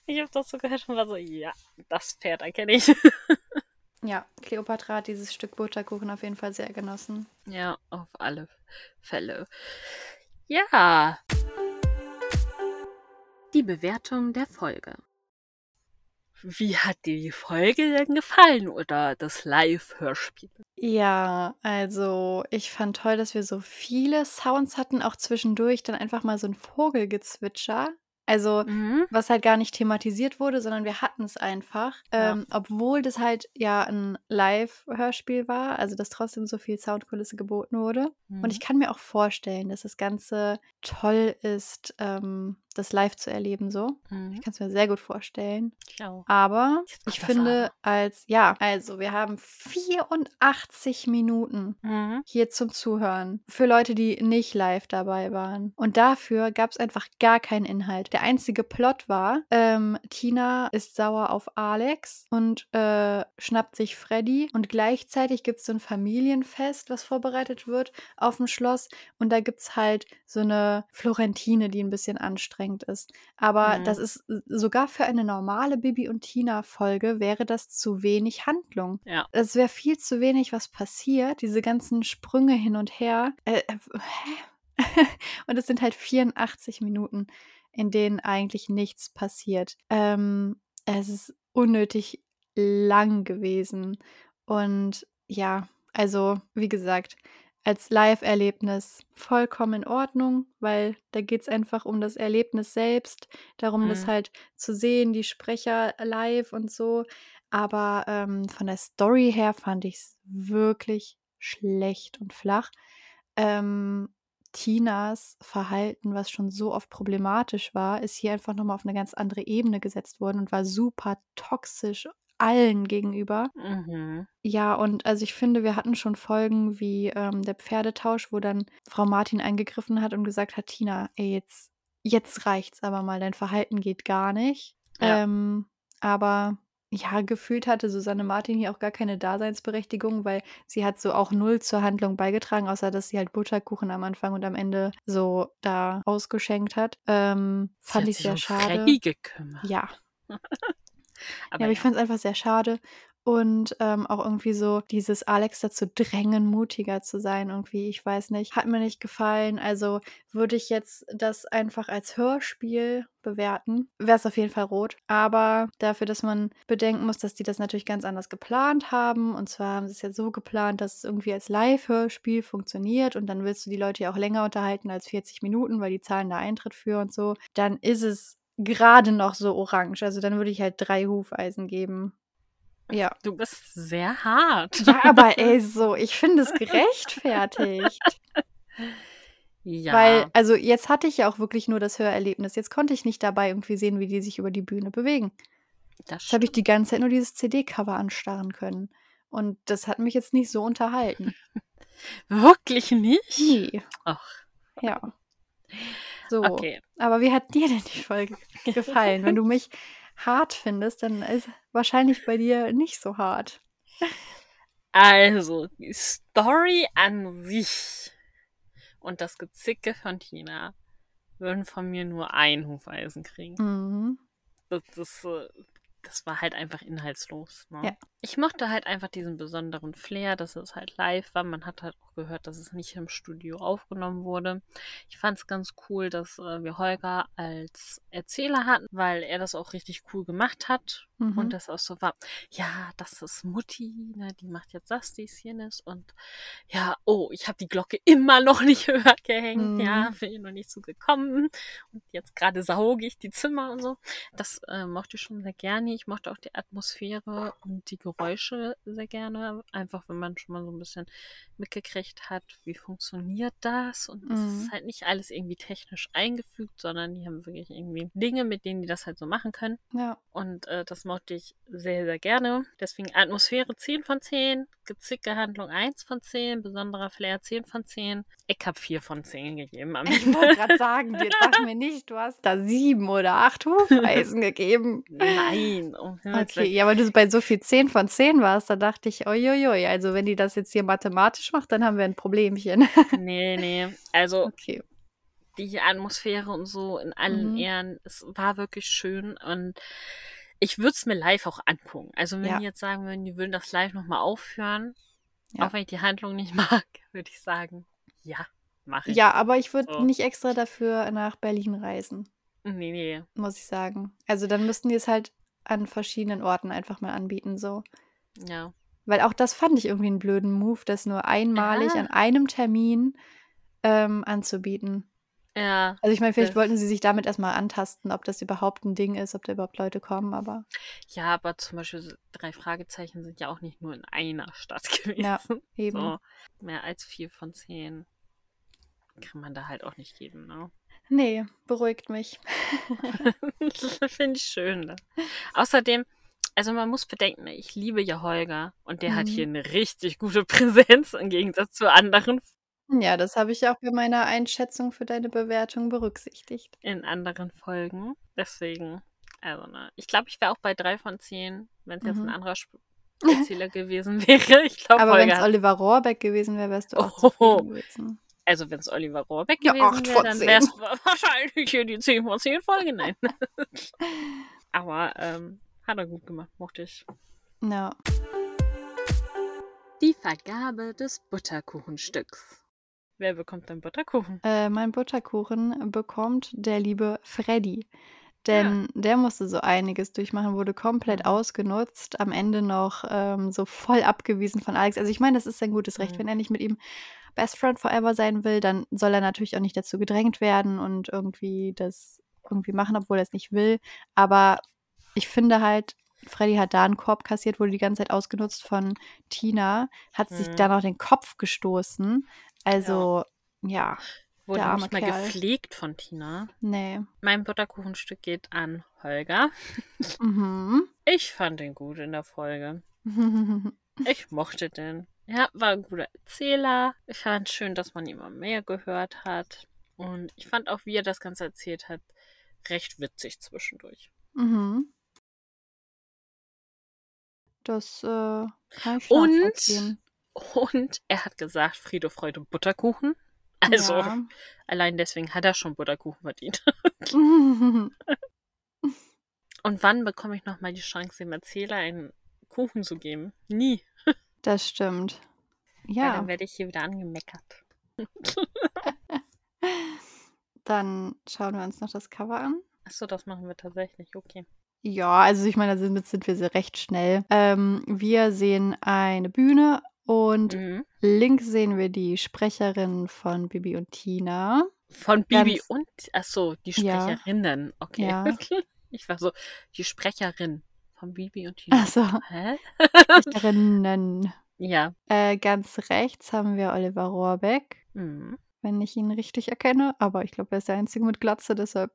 Speaker 2: Ich habe das so gehört und war so, ja, das Pferd erkenne ich.
Speaker 1: ja, Cleopatra hat dieses Stück Butterkuchen auf jeden Fall sehr genossen.
Speaker 2: Ja, auf alle Fälle. Ja. Die Bewertung der Folge. Wie hat dir die Folge denn gefallen oder das Live-Hörspiel?
Speaker 1: Ja, also ich fand toll, dass wir so viele Sounds hatten, auch zwischendurch dann einfach mal so ein Vogelgezwitscher. Also
Speaker 2: Mhm.
Speaker 1: was halt gar nicht thematisiert wurde, sondern wir hatten es einfach.
Speaker 2: Ja.
Speaker 1: Ähm, obwohl das halt ja ein Live-Hörspiel war, also dass trotzdem so viel Soundkulisse geboten wurde. Und ich
Speaker 2: Mhm.
Speaker 1: kann mir auch vorstellen, dass das Ganze toll ist, ähm, das live zu erleben so. Ich
Speaker 2: Mhm.
Speaker 1: kann es mir sehr gut vorstellen.
Speaker 2: Ich auch.
Speaker 1: Aber ich finde,
Speaker 2: Aber.
Speaker 1: als, ja, also wir haben 84 Minuten
Speaker 2: Mhm.
Speaker 1: hier zum Zuhören für Leute, die nicht live dabei waren. Und dafür gab es einfach gar keinen Inhalt. Der einzige Plot war, ähm, Tina ist sauer auf Alex und äh, schnappt sich Freddy. Und gleichzeitig gibt es so ein Familienfest, was vorbereitet wird auf dem Schloss. Und da gibt es halt so eine Florentine, die ein bisschen anstrengend ist. Aber das
Speaker 2: Mhm.
Speaker 1: ist äh, sogar für eine normale Bibi und Tina-Folge wäre das zu wenig Handlung.
Speaker 2: Ja.
Speaker 1: Es wäre viel zu wenig, was passiert. Diese ganzen Sprünge hin und her. Äh, äh, hä? und es sind halt 84 Minuten, in denen eigentlich nichts passiert. Ähm, es ist unnötig lang gewesen. Und ja, also wie gesagt, als Live-Erlebnis vollkommen in Ordnung, weil da geht es einfach um das Erlebnis selbst, darum, das
Speaker 2: Mhm.
Speaker 1: halt zu sehen, die Sprecher live und so. Aber ähm, von der Story her fand ich es wirklich schlecht und flach. Ähm, Tinas Verhalten, was schon so oft problematisch war, ist hier einfach nochmal auf eine ganz andere Ebene gesetzt worden und war super toxisch allen gegenüber.
Speaker 2: Mhm.
Speaker 1: Ja, und also ich finde, wir hatten schon Folgen wie ähm, der Pferdetausch, wo dann Frau Martin eingegriffen hat und gesagt hat, Tina, ey, jetzt, jetzt reicht's aber mal, dein Verhalten geht gar nicht.
Speaker 2: Ja.
Speaker 1: Ähm, aber ja, gefühlt hatte Susanne Martin hier auch gar keine Daseinsberechtigung, weil sie hat so auch null zur Handlung beigetragen, außer dass sie halt Butterkuchen am Anfang und am Ende so da ausgeschenkt hat. Ähm, fand
Speaker 2: hat
Speaker 1: ich sehr
Speaker 2: um
Speaker 1: schade.
Speaker 2: Freddy gekümmert.
Speaker 1: Ja.
Speaker 2: Aber
Speaker 1: Ja, aber ich fand es einfach sehr schade und, ähm, auch irgendwie so dieses Alex dazu drängen, mutiger zu sein irgendwie, ich weiß nicht, hat mir nicht gefallen. Also, würde ich jetzt das einfach als Hörspiel bewerten, wäre es auf jeden Fall rot. Aber dafür, dass man bedenken muss, dass die das natürlich ganz anders geplant haben. Und zwar haben sie es ja so geplant, dass es irgendwie als Live-Hörspiel funktioniert und dann willst du die Leute ja auch länger unterhalten als 40 Minuten, weil die zahlen da Eintritt für und so. Dann ist es gerade noch so orange. Also, dann würde ich halt 3 Hufeisen geben. Ja.
Speaker 2: Du bist sehr hart.
Speaker 1: Ja, aber ey, so, ich finde es gerechtfertigt.
Speaker 2: Ja.
Speaker 1: Weil, also jetzt hatte ich ja auch wirklich nur das Hörerlebnis. Jetzt konnte ich nicht dabei irgendwie sehen, wie die sich über die Bühne bewegen.
Speaker 2: das
Speaker 1: Jetzt habe ich die ganze Zeit nur dieses CD-Cover anstarren können. Und das hat mich jetzt nicht so unterhalten.
Speaker 2: Wirklich nicht?
Speaker 1: Nee.
Speaker 2: Ach,
Speaker 1: Ja. So.
Speaker 2: okay.
Speaker 1: Aber wie hat dir denn die Folge gefallen? Wenn du mich hart findest, dann ist wahrscheinlich bei dir nicht so hart.
Speaker 2: Also, die Story an sich und das Gezicke von Tina würden von mir nur ein Hufeisen kriegen.
Speaker 1: Mhm.
Speaker 2: Das, das, das war halt einfach inhaltslos. Ne?
Speaker 1: Ja.
Speaker 2: Ich mochte halt einfach diesen besonderen Flair, dass es halt live war. Man hat halt auch gehört, dass es nicht im Studio aufgenommen wurde. Ich fand es ganz cool, dass äh, wir Holger als Erzähler hatten, weil er das auch richtig cool gemacht hat.
Speaker 1: Mhm.
Speaker 2: Und das auch so war, ja, das ist Mutti, ne, die macht jetzt das, dies, jenes. Und ja, oh, ich habe die Glocke immer noch nicht höher gehängt. Ja,
Speaker 1: Mhm.
Speaker 2: bin ich noch nicht so gekommen. Und jetzt gerade sauge ich die Zimmer und so. Das äh, mochte ich schon sehr gerne. Ich mochte auch die Atmosphäre und die Geräusche sehr gerne. Einfach, wenn man schon mal so ein bisschen mitgekriegt hat, wie funktioniert das. Und es
Speaker 1: Mhm.
Speaker 2: ist halt nicht alles irgendwie technisch eingefügt, sondern die haben wirklich irgendwie Dinge, mit denen die das halt so machen können.
Speaker 1: Ja.
Speaker 2: Und äh, das mochte ich sehr, sehr gerne. Deswegen Atmosphäre 10 von 10, gezicke Handlung 1 von 10, besonderer Flair 10 von 10. Ich habe 4 von 10 gegeben
Speaker 1: Ich wollte gerade sagen, dir sag mir nicht, du hast da sieben oder acht Hufeisen gegeben.
Speaker 2: Nein, um
Speaker 1: Okay, ja, weil du bei so viel 10 von 10 warst, da dachte ich, uiuiui, also wenn die das jetzt hier mathematisch macht, dann haben wir ein Problemchen.
Speaker 2: Nee, nee. Also
Speaker 1: Okay.
Speaker 2: die Atmosphäre und so in allen
Speaker 1: Mhm.
Speaker 2: Ehren, es war wirklich schön und ich würde es mir live auch angucken. Also wenn
Speaker 1: Ja.
Speaker 2: die jetzt sagen würden, die würden das live nochmal aufführen,
Speaker 1: Ja.
Speaker 2: auch wenn ich die Handlung nicht mag, würde ich sagen, ja, mache ich.
Speaker 1: Ja, aber ich würde
Speaker 2: So.
Speaker 1: nicht extra dafür nach Berlin reisen,
Speaker 2: Nee, nee.
Speaker 1: muss ich sagen. Also dann müssten die es halt an verschiedenen Orten einfach mal anbieten, so.
Speaker 2: Ja.
Speaker 1: Weil auch das fand ich irgendwie einen blöden Move, das nur einmalig
Speaker 2: Ja.
Speaker 1: an einem Termin ähm, anzubieten.
Speaker 2: Ja.
Speaker 1: Also ich meine, vielleicht wollten sie sich damit erstmal antasten, ob das überhaupt ein Ding ist, ob da überhaupt Leute kommen, aber
Speaker 2: Ja, aber zum Beispiel so drei Fragezeichen sind ja auch nicht nur in einer Stadt gewesen.
Speaker 1: Ja, eben.
Speaker 2: So, mehr als vier von zehn kann man da halt auch nicht geben, ne?
Speaker 1: Nee, beruhigt mich.
Speaker 2: Finde ich schön. Ne? Außerdem, also man muss bedenken, ich liebe ja Holger und der hat
Speaker 1: Mhm.
Speaker 2: hier eine richtig gute Präsenz im Gegensatz zu anderen
Speaker 1: Ja, das habe ich auch bei meiner Einschätzung für deine Bewertung berücksichtigt.
Speaker 2: in anderen Folgen. Deswegen, also ne, ich glaube, ich wäre auch bei drei von zehn, wenn es jetzt ein
Speaker 1: Mhm.
Speaker 2: anderer Sp Erzähler gewesen wäre. Ich glaube,
Speaker 1: Aber wenn
Speaker 2: Holger
Speaker 1: es
Speaker 2: hat
Speaker 1: Oliver Rohrbeck gewesen wäre, wärst du auch
Speaker 2: Oh.
Speaker 1: zufrieden gewesen.
Speaker 2: Also, wenn es Oliver Rohrbeck
Speaker 1: Ja,
Speaker 2: gewesen
Speaker 1: acht
Speaker 2: wäre,
Speaker 1: von
Speaker 2: dann
Speaker 1: zehn.
Speaker 2: wäre es wahrscheinlich hier die 10 von 10 Folge. Nein. Aber ähm, hat er gut gemacht, mochte ich.
Speaker 1: Ja.
Speaker 2: Die Vergabe des Butterkuchenstücks. Wer bekommt denn Butterkuchen?
Speaker 1: Äh, mein Butterkuchen bekommt der liebe Freddy. Denn der musste so einiges durchmachen, wurde komplett
Speaker 2: Mhm.
Speaker 1: ausgenutzt, am Ende noch ähm, so voll abgewiesen von Alex. Also ich meine, das ist sein gutes Recht.
Speaker 2: Mhm.
Speaker 1: Wenn er nicht mit ihm Best Friend Forever sein will, dann soll er natürlich auch nicht dazu gedrängt werden und irgendwie das irgendwie machen, obwohl er es nicht will. Aber ich finde halt, Freddy hat da einen Korb kassiert, wurde die ganze Zeit ausgenutzt von Tina, hat sich
Speaker 2: Mhm.
Speaker 1: dann auf den Kopf gestoßen. Also, ja,
Speaker 2: Wurde
Speaker 1: der arme
Speaker 2: nicht mal
Speaker 1: Kerl.
Speaker 2: gepflegt von Tina.
Speaker 1: nee.
Speaker 2: Mein Butterkuchenstück geht an Holger.
Speaker 1: Mhm.
Speaker 2: Ich fand den gut in der Folge. Ich mochte den. Ja, war ein guter Erzähler. Ich fand schön, dass man immer mehr gehört hat. Und ich fand auch, wie er das Ganze erzählt hat, recht witzig zwischendurch.
Speaker 1: mhm. das äh, kann ich
Speaker 2: Und. Und er hat gesagt, Friede, Freude, Butterkuchen. Also,
Speaker 1: Ja.
Speaker 2: allein deswegen hat er schon Butterkuchen verdient. Und wann bekomme ich nochmal die Chance, dem Erzähler einen Kuchen zu geben? Nie.
Speaker 1: das stimmt.
Speaker 2: Ja.
Speaker 1: Ja,
Speaker 2: dann werde ich hier wieder angemeckert.
Speaker 1: dann schauen wir uns noch das Cover an.
Speaker 2: Achso, das machen wir tatsächlich. Okay.
Speaker 1: Ja, also ich meine, damit sind wir sehr recht schnell. Ähm, wir sehen eine Bühne und
Speaker 2: Mhm.
Speaker 1: links sehen wir die Sprecherin von Bibi und Tina.
Speaker 2: Von Bibi
Speaker 1: Ganz-
Speaker 2: und. Achso, die
Speaker 1: Ja.
Speaker 2: Sprecherinnen. Okay.
Speaker 1: Ja.
Speaker 2: Ich war so, die Sprecherin von Bibi und Tina.
Speaker 1: Also
Speaker 2: Hä?
Speaker 1: Sprecherinnen.
Speaker 2: Ja.
Speaker 1: Äh, ganz rechts haben wir Oliver Rohrbeck,
Speaker 2: Mhm.
Speaker 1: wenn ich ihn richtig erkenne. Aber ich glaube, er ist der Einzige mit Glatze, deshalb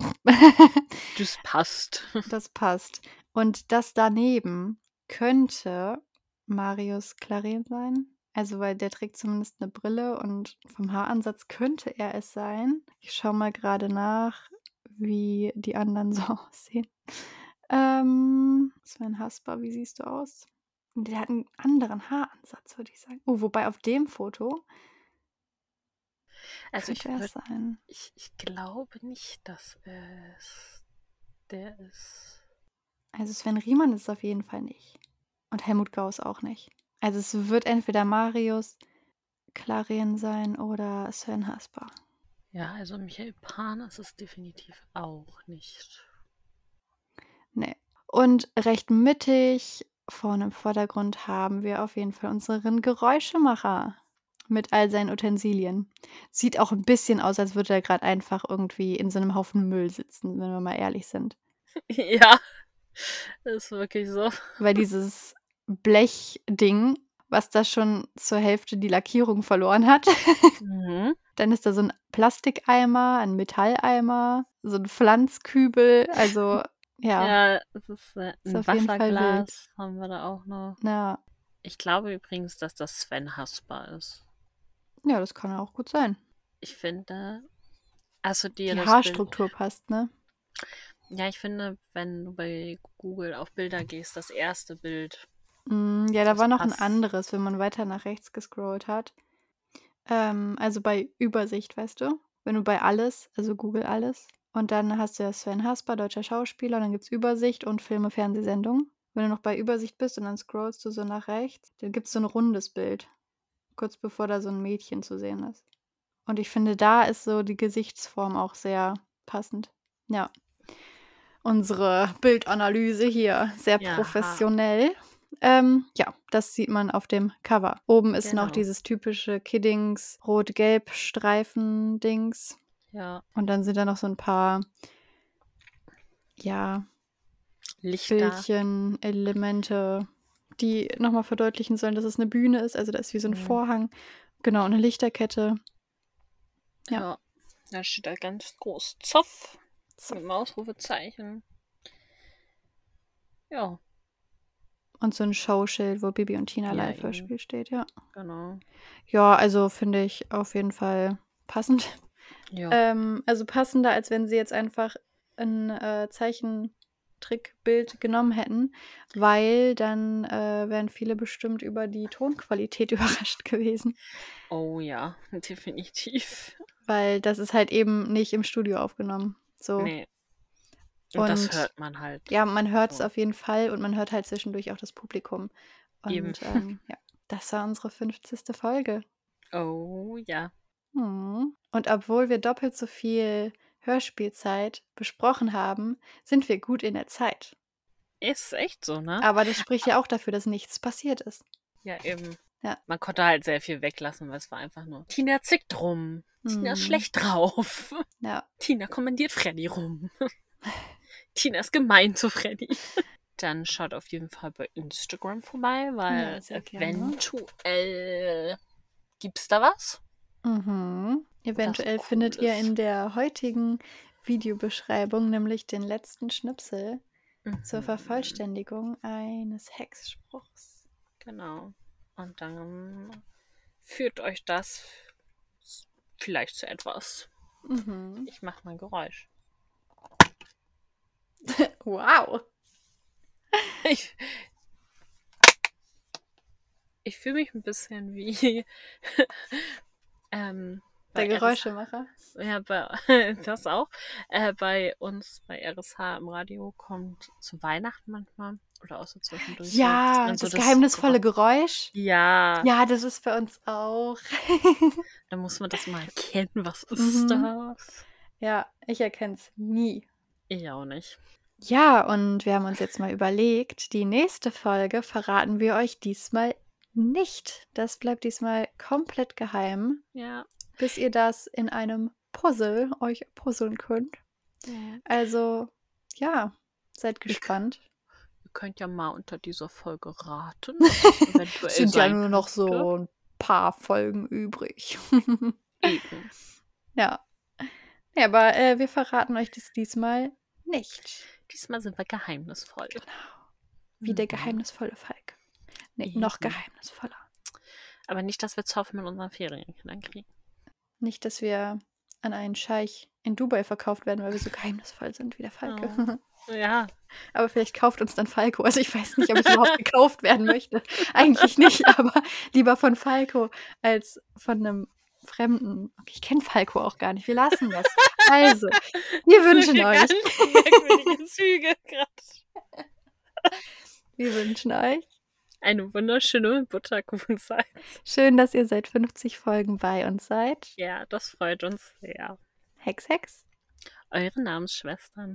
Speaker 2: Das passt.
Speaker 1: das passt. Und das daneben könnte Marius Claren sein. Also, weil der trägt zumindest eine Brille und vom Haaransatz könnte er es sein. Ich schaue mal gerade nach, wie die anderen so aussehen. Ähm, Sven Hasper, wie siehst du aus? Der hat einen anderen Haaransatz, würde ich sagen. Oh, wobei auf dem Foto
Speaker 2: Also ich,
Speaker 1: er
Speaker 2: würd,
Speaker 1: sein.
Speaker 2: ich, ich glaube nicht, dass es der ist.
Speaker 1: Also Sven Riemann ist es auf jeden Fall nicht. Und Helmut Gauss auch nicht. Also es wird entweder Marius Claren sein oder Sven Hasper.
Speaker 2: Ja, also Michael Pan ist es definitiv auch nicht.
Speaker 1: Nee. Und recht mittig vorne im Vordergrund haben wir auf jeden Fall unseren Geräuschemacher mit all seinen Utensilien. Sieht auch ein bisschen aus, als würde er gerade einfach irgendwie in so einem Haufen Müll sitzen, wenn wir mal ehrlich sind.
Speaker 2: ja, ist wirklich so.
Speaker 1: Weil dieses Blechding, was da schon zur Hälfte die Lackierung verloren hat,
Speaker 2: Mhm.
Speaker 1: dann ist da so ein Plastikeimer, ein Metalleimer, so ein Pflanzkübel. Also, ja,
Speaker 2: Ja, es ist äh,
Speaker 1: Ist
Speaker 2: ein
Speaker 1: Fall
Speaker 2: Wasserglas, haben wir da auch noch.
Speaker 1: na,
Speaker 2: Ich glaube übrigens, dass das Sven Hasper ist.
Speaker 1: ja, das kann auch gut sein.
Speaker 2: Ich finde, also dir
Speaker 1: Die Haarstruktur passt, ne?
Speaker 2: Bild, ja, ich finde, wenn du bei Google auf Bilder gehst, das erste Bild.
Speaker 1: Mm, ja, da war noch
Speaker 2: passt.
Speaker 1: ein anderes, wenn man weiter nach rechts gescrollt hat. Ähm, also bei Übersicht, weißt du? Wenn du bei alles, also Google alles, und dann hast du ja Sven Hasper, deutscher Schauspieler, und dann gibt es Übersicht und Filme, Fernsehsendungen. Wenn du noch bei Übersicht bist und dann scrollst du so nach rechts, dann gibt es so ein rundes Bild. Kurz bevor da so ein Mädchen zu sehen ist. Und ich finde, da ist so die Gesichtsform auch sehr passend. Ja. Unsere Bildanalyse hier, sehr
Speaker 2: Ja.
Speaker 1: professionell. Ähm, ja, das sieht man auf dem Cover. Oben ist noch
Speaker 2: Genau.
Speaker 1: dieses typische Kiddings Rot-Gelb-Streifen-Dings.
Speaker 2: Ja,
Speaker 1: Und dann sind da noch so ein paar, ja,
Speaker 2: Lichter.
Speaker 1: Bildchen, Elemente, die nochmal verdeutlichen sollen, dass es eine Bühne ist. Also da ist wie so ein
Speaker 2: Mhm.
Speaker 1: Vorhang. Genau, eine Lichterkette. Ja.
Speaker 2: Ja. Da steht da ganz groß Zoff
Speaker 1: So.
Speaker 2: mit dem Ausrufezeichen. Ja,
Speaker 1: Und so ein Showschild, wo Bibi und Tina
Speaker 2: Ja,
Speaker 1: live
Speaker 2: eben.
Speaker 1: Hörspiel steht, ja.
Speaker 2: genau.
Speaker 1: Ja, also finde ich auf jeden Fall passend.
Speaker 2: Ja.
Speaker 1: Ähm, also passender, als wenn sie jetzt einfach ein äh, Zeichentrickbild genommen hätten, weil dann äh, wären viele bestimmt über die Tonqualität überrascht gewesen.
Speaker 2: oh ja, definitiv.
Speaker 1: Weil das ist halt eben nicht im Studio aufgenommen. So.
Speaker 2: Nee. Und, das
Speaker 1: Und-
Speaker 2: hört man halt.
Speaker 1: Ja, man hört es
Speaker 2: So.
Speaker 1: auf jeden Fall und man hört halt zwischendurch auch das Publikum. Und
Speaker 2: Eben.
Speaker 1: ähm, ja, das war unsere 50. Folge.
Speaker 2: Oh ja.
Speaker 1: Mhm. Und obwohl wir doppelt so viel Hörspielzeit besprochen haben, sind wir gut in der Zeit.
Speaker 2: Ist echt so, ne?
Speaker 1: Aber das spricht ja auch dafür, dass nichts passiert ist.
Speaker 2: Ja, eben.
Speaker 1: Ja.
Speaker 2: Man konnte halt sehr viel weglassen, weil es war einfach nur Tina zickt rum. Tina ist
Speaker 1: Mhm.
Speaker 2: schlecht drauf.
Speaker 1: Ja,
Speaker 2: Tina kommandiert Freddy rum. Tina ist gemein zu Freddy. Dann schaut auf jeden Fall bei Instagram vorbei, weil
Speaker 1: Ja,
Speaker 2: eventuell gibt's da was.
Speaker 1: mhm. eventuell
Speaker 2: cool
Speaker 1: findet ihr
Speaker 2: ist.
Speaker 1: in der heutigen Videobeschreibung nämlich den letzten Schnipsel zur
Speaker 2: Mhm.
Speaker 1: Vervollständigung eines Hexspruchs.
Speaker 2: Genau. Und dann führt euch das vielleicht zu etwas.
Speaker 1: Mhm.
Speaker 2: Ich mache mal Geräusch.
Speaker 1: Wow.
Speaker 2: Ich, Ich fühle mich ein bisschen wie ähm,
Speaker 1: Der
Speaker 2: bei RSH
Speaker 1: Geräuschemacher.
Speaker 2: Ja, bei, das auch. Äh, bei uns bei RSH im Radio kommt zu Weihnachten manchmal oder auch so zwischendurch.
Speaker 1: Ja,
Speaker 2: man so
Speaker 1: das geheimnisvolle Geräusch.
Speaker 2: Ja,
Speaker 1: Ja, das ist bei uns auch.
Speaker 2: da muss man das mal erkennen. Was ist
Speaker 1: Mhm.
Speaker 2: das?
Speaker 1: Ja, ich erkenne es nie.
Speaker 2: Ich auch nicht.
Speaker 1: Ja, und wir haben uns jetzt mal überlegt, die nächste Folge verraten wir euch diesmal nicht. Das bleibt diesmal komplett geheim,
Speaker 2: Ja.
Speaker 1: bis ihr das in einem Puzzle euch puzzeln könnt. Also, ja, seid gespannt.
Speaker 2: Ihr könnt ja mal unter dieser Folge raten. es eventuell
Speaker 1: sind ja nur noch so ein paar Folgen übrig.
Speaker 2: Eben.
Speaker 1: ja. Ja, aber äh, wir verraten euch das diesmal nicht.
Speaker 2: Diesmal sind wir geheimnisvoll.
Speaker 1: Genau. Wie der
Speaker 2: Mhm.
Speaker 1: geheimnisvolle Falk. Nee, noch
Speaker 2: Eben.
Speaker 1: geheimnisvoller.
Speaker 2: Aber nicht, dass wir Zoff mit unseren Ferienkindern kriegen.
Speaker 1: Nicht, dass wir an einen Scheich in Dubai verkauft werden, weil wir so geheimnisvoll sind wie der Falke.
Speaker 2: Ja.
Speaker 1: Aber vielleicht kauft uns dann Falco. Also ich weiß nicht, ob ich überhaupt gekauft werden möchte. Eigentlich nicht, aber lieber von Falco als von einem Fremden. Okay, ich kenne Falco auch gar nicht. Wir lassen das. Also, wir wünschen
Speaker 2: So
Speaker 1: euch,
Speaker 2: Züge gerade.
Speaker 1: wir wünschen euch
Speaker 2: Eine wunderschöne Butterkuchenzeit.
Speaker 1: schön, dass ihr seit 50 Folgen bei uns seid.
Speaker 2: Ja, das freut uns sehr.
Speaker 1: Hex, Hex.
Speaker 2: Eure Namensschwestern.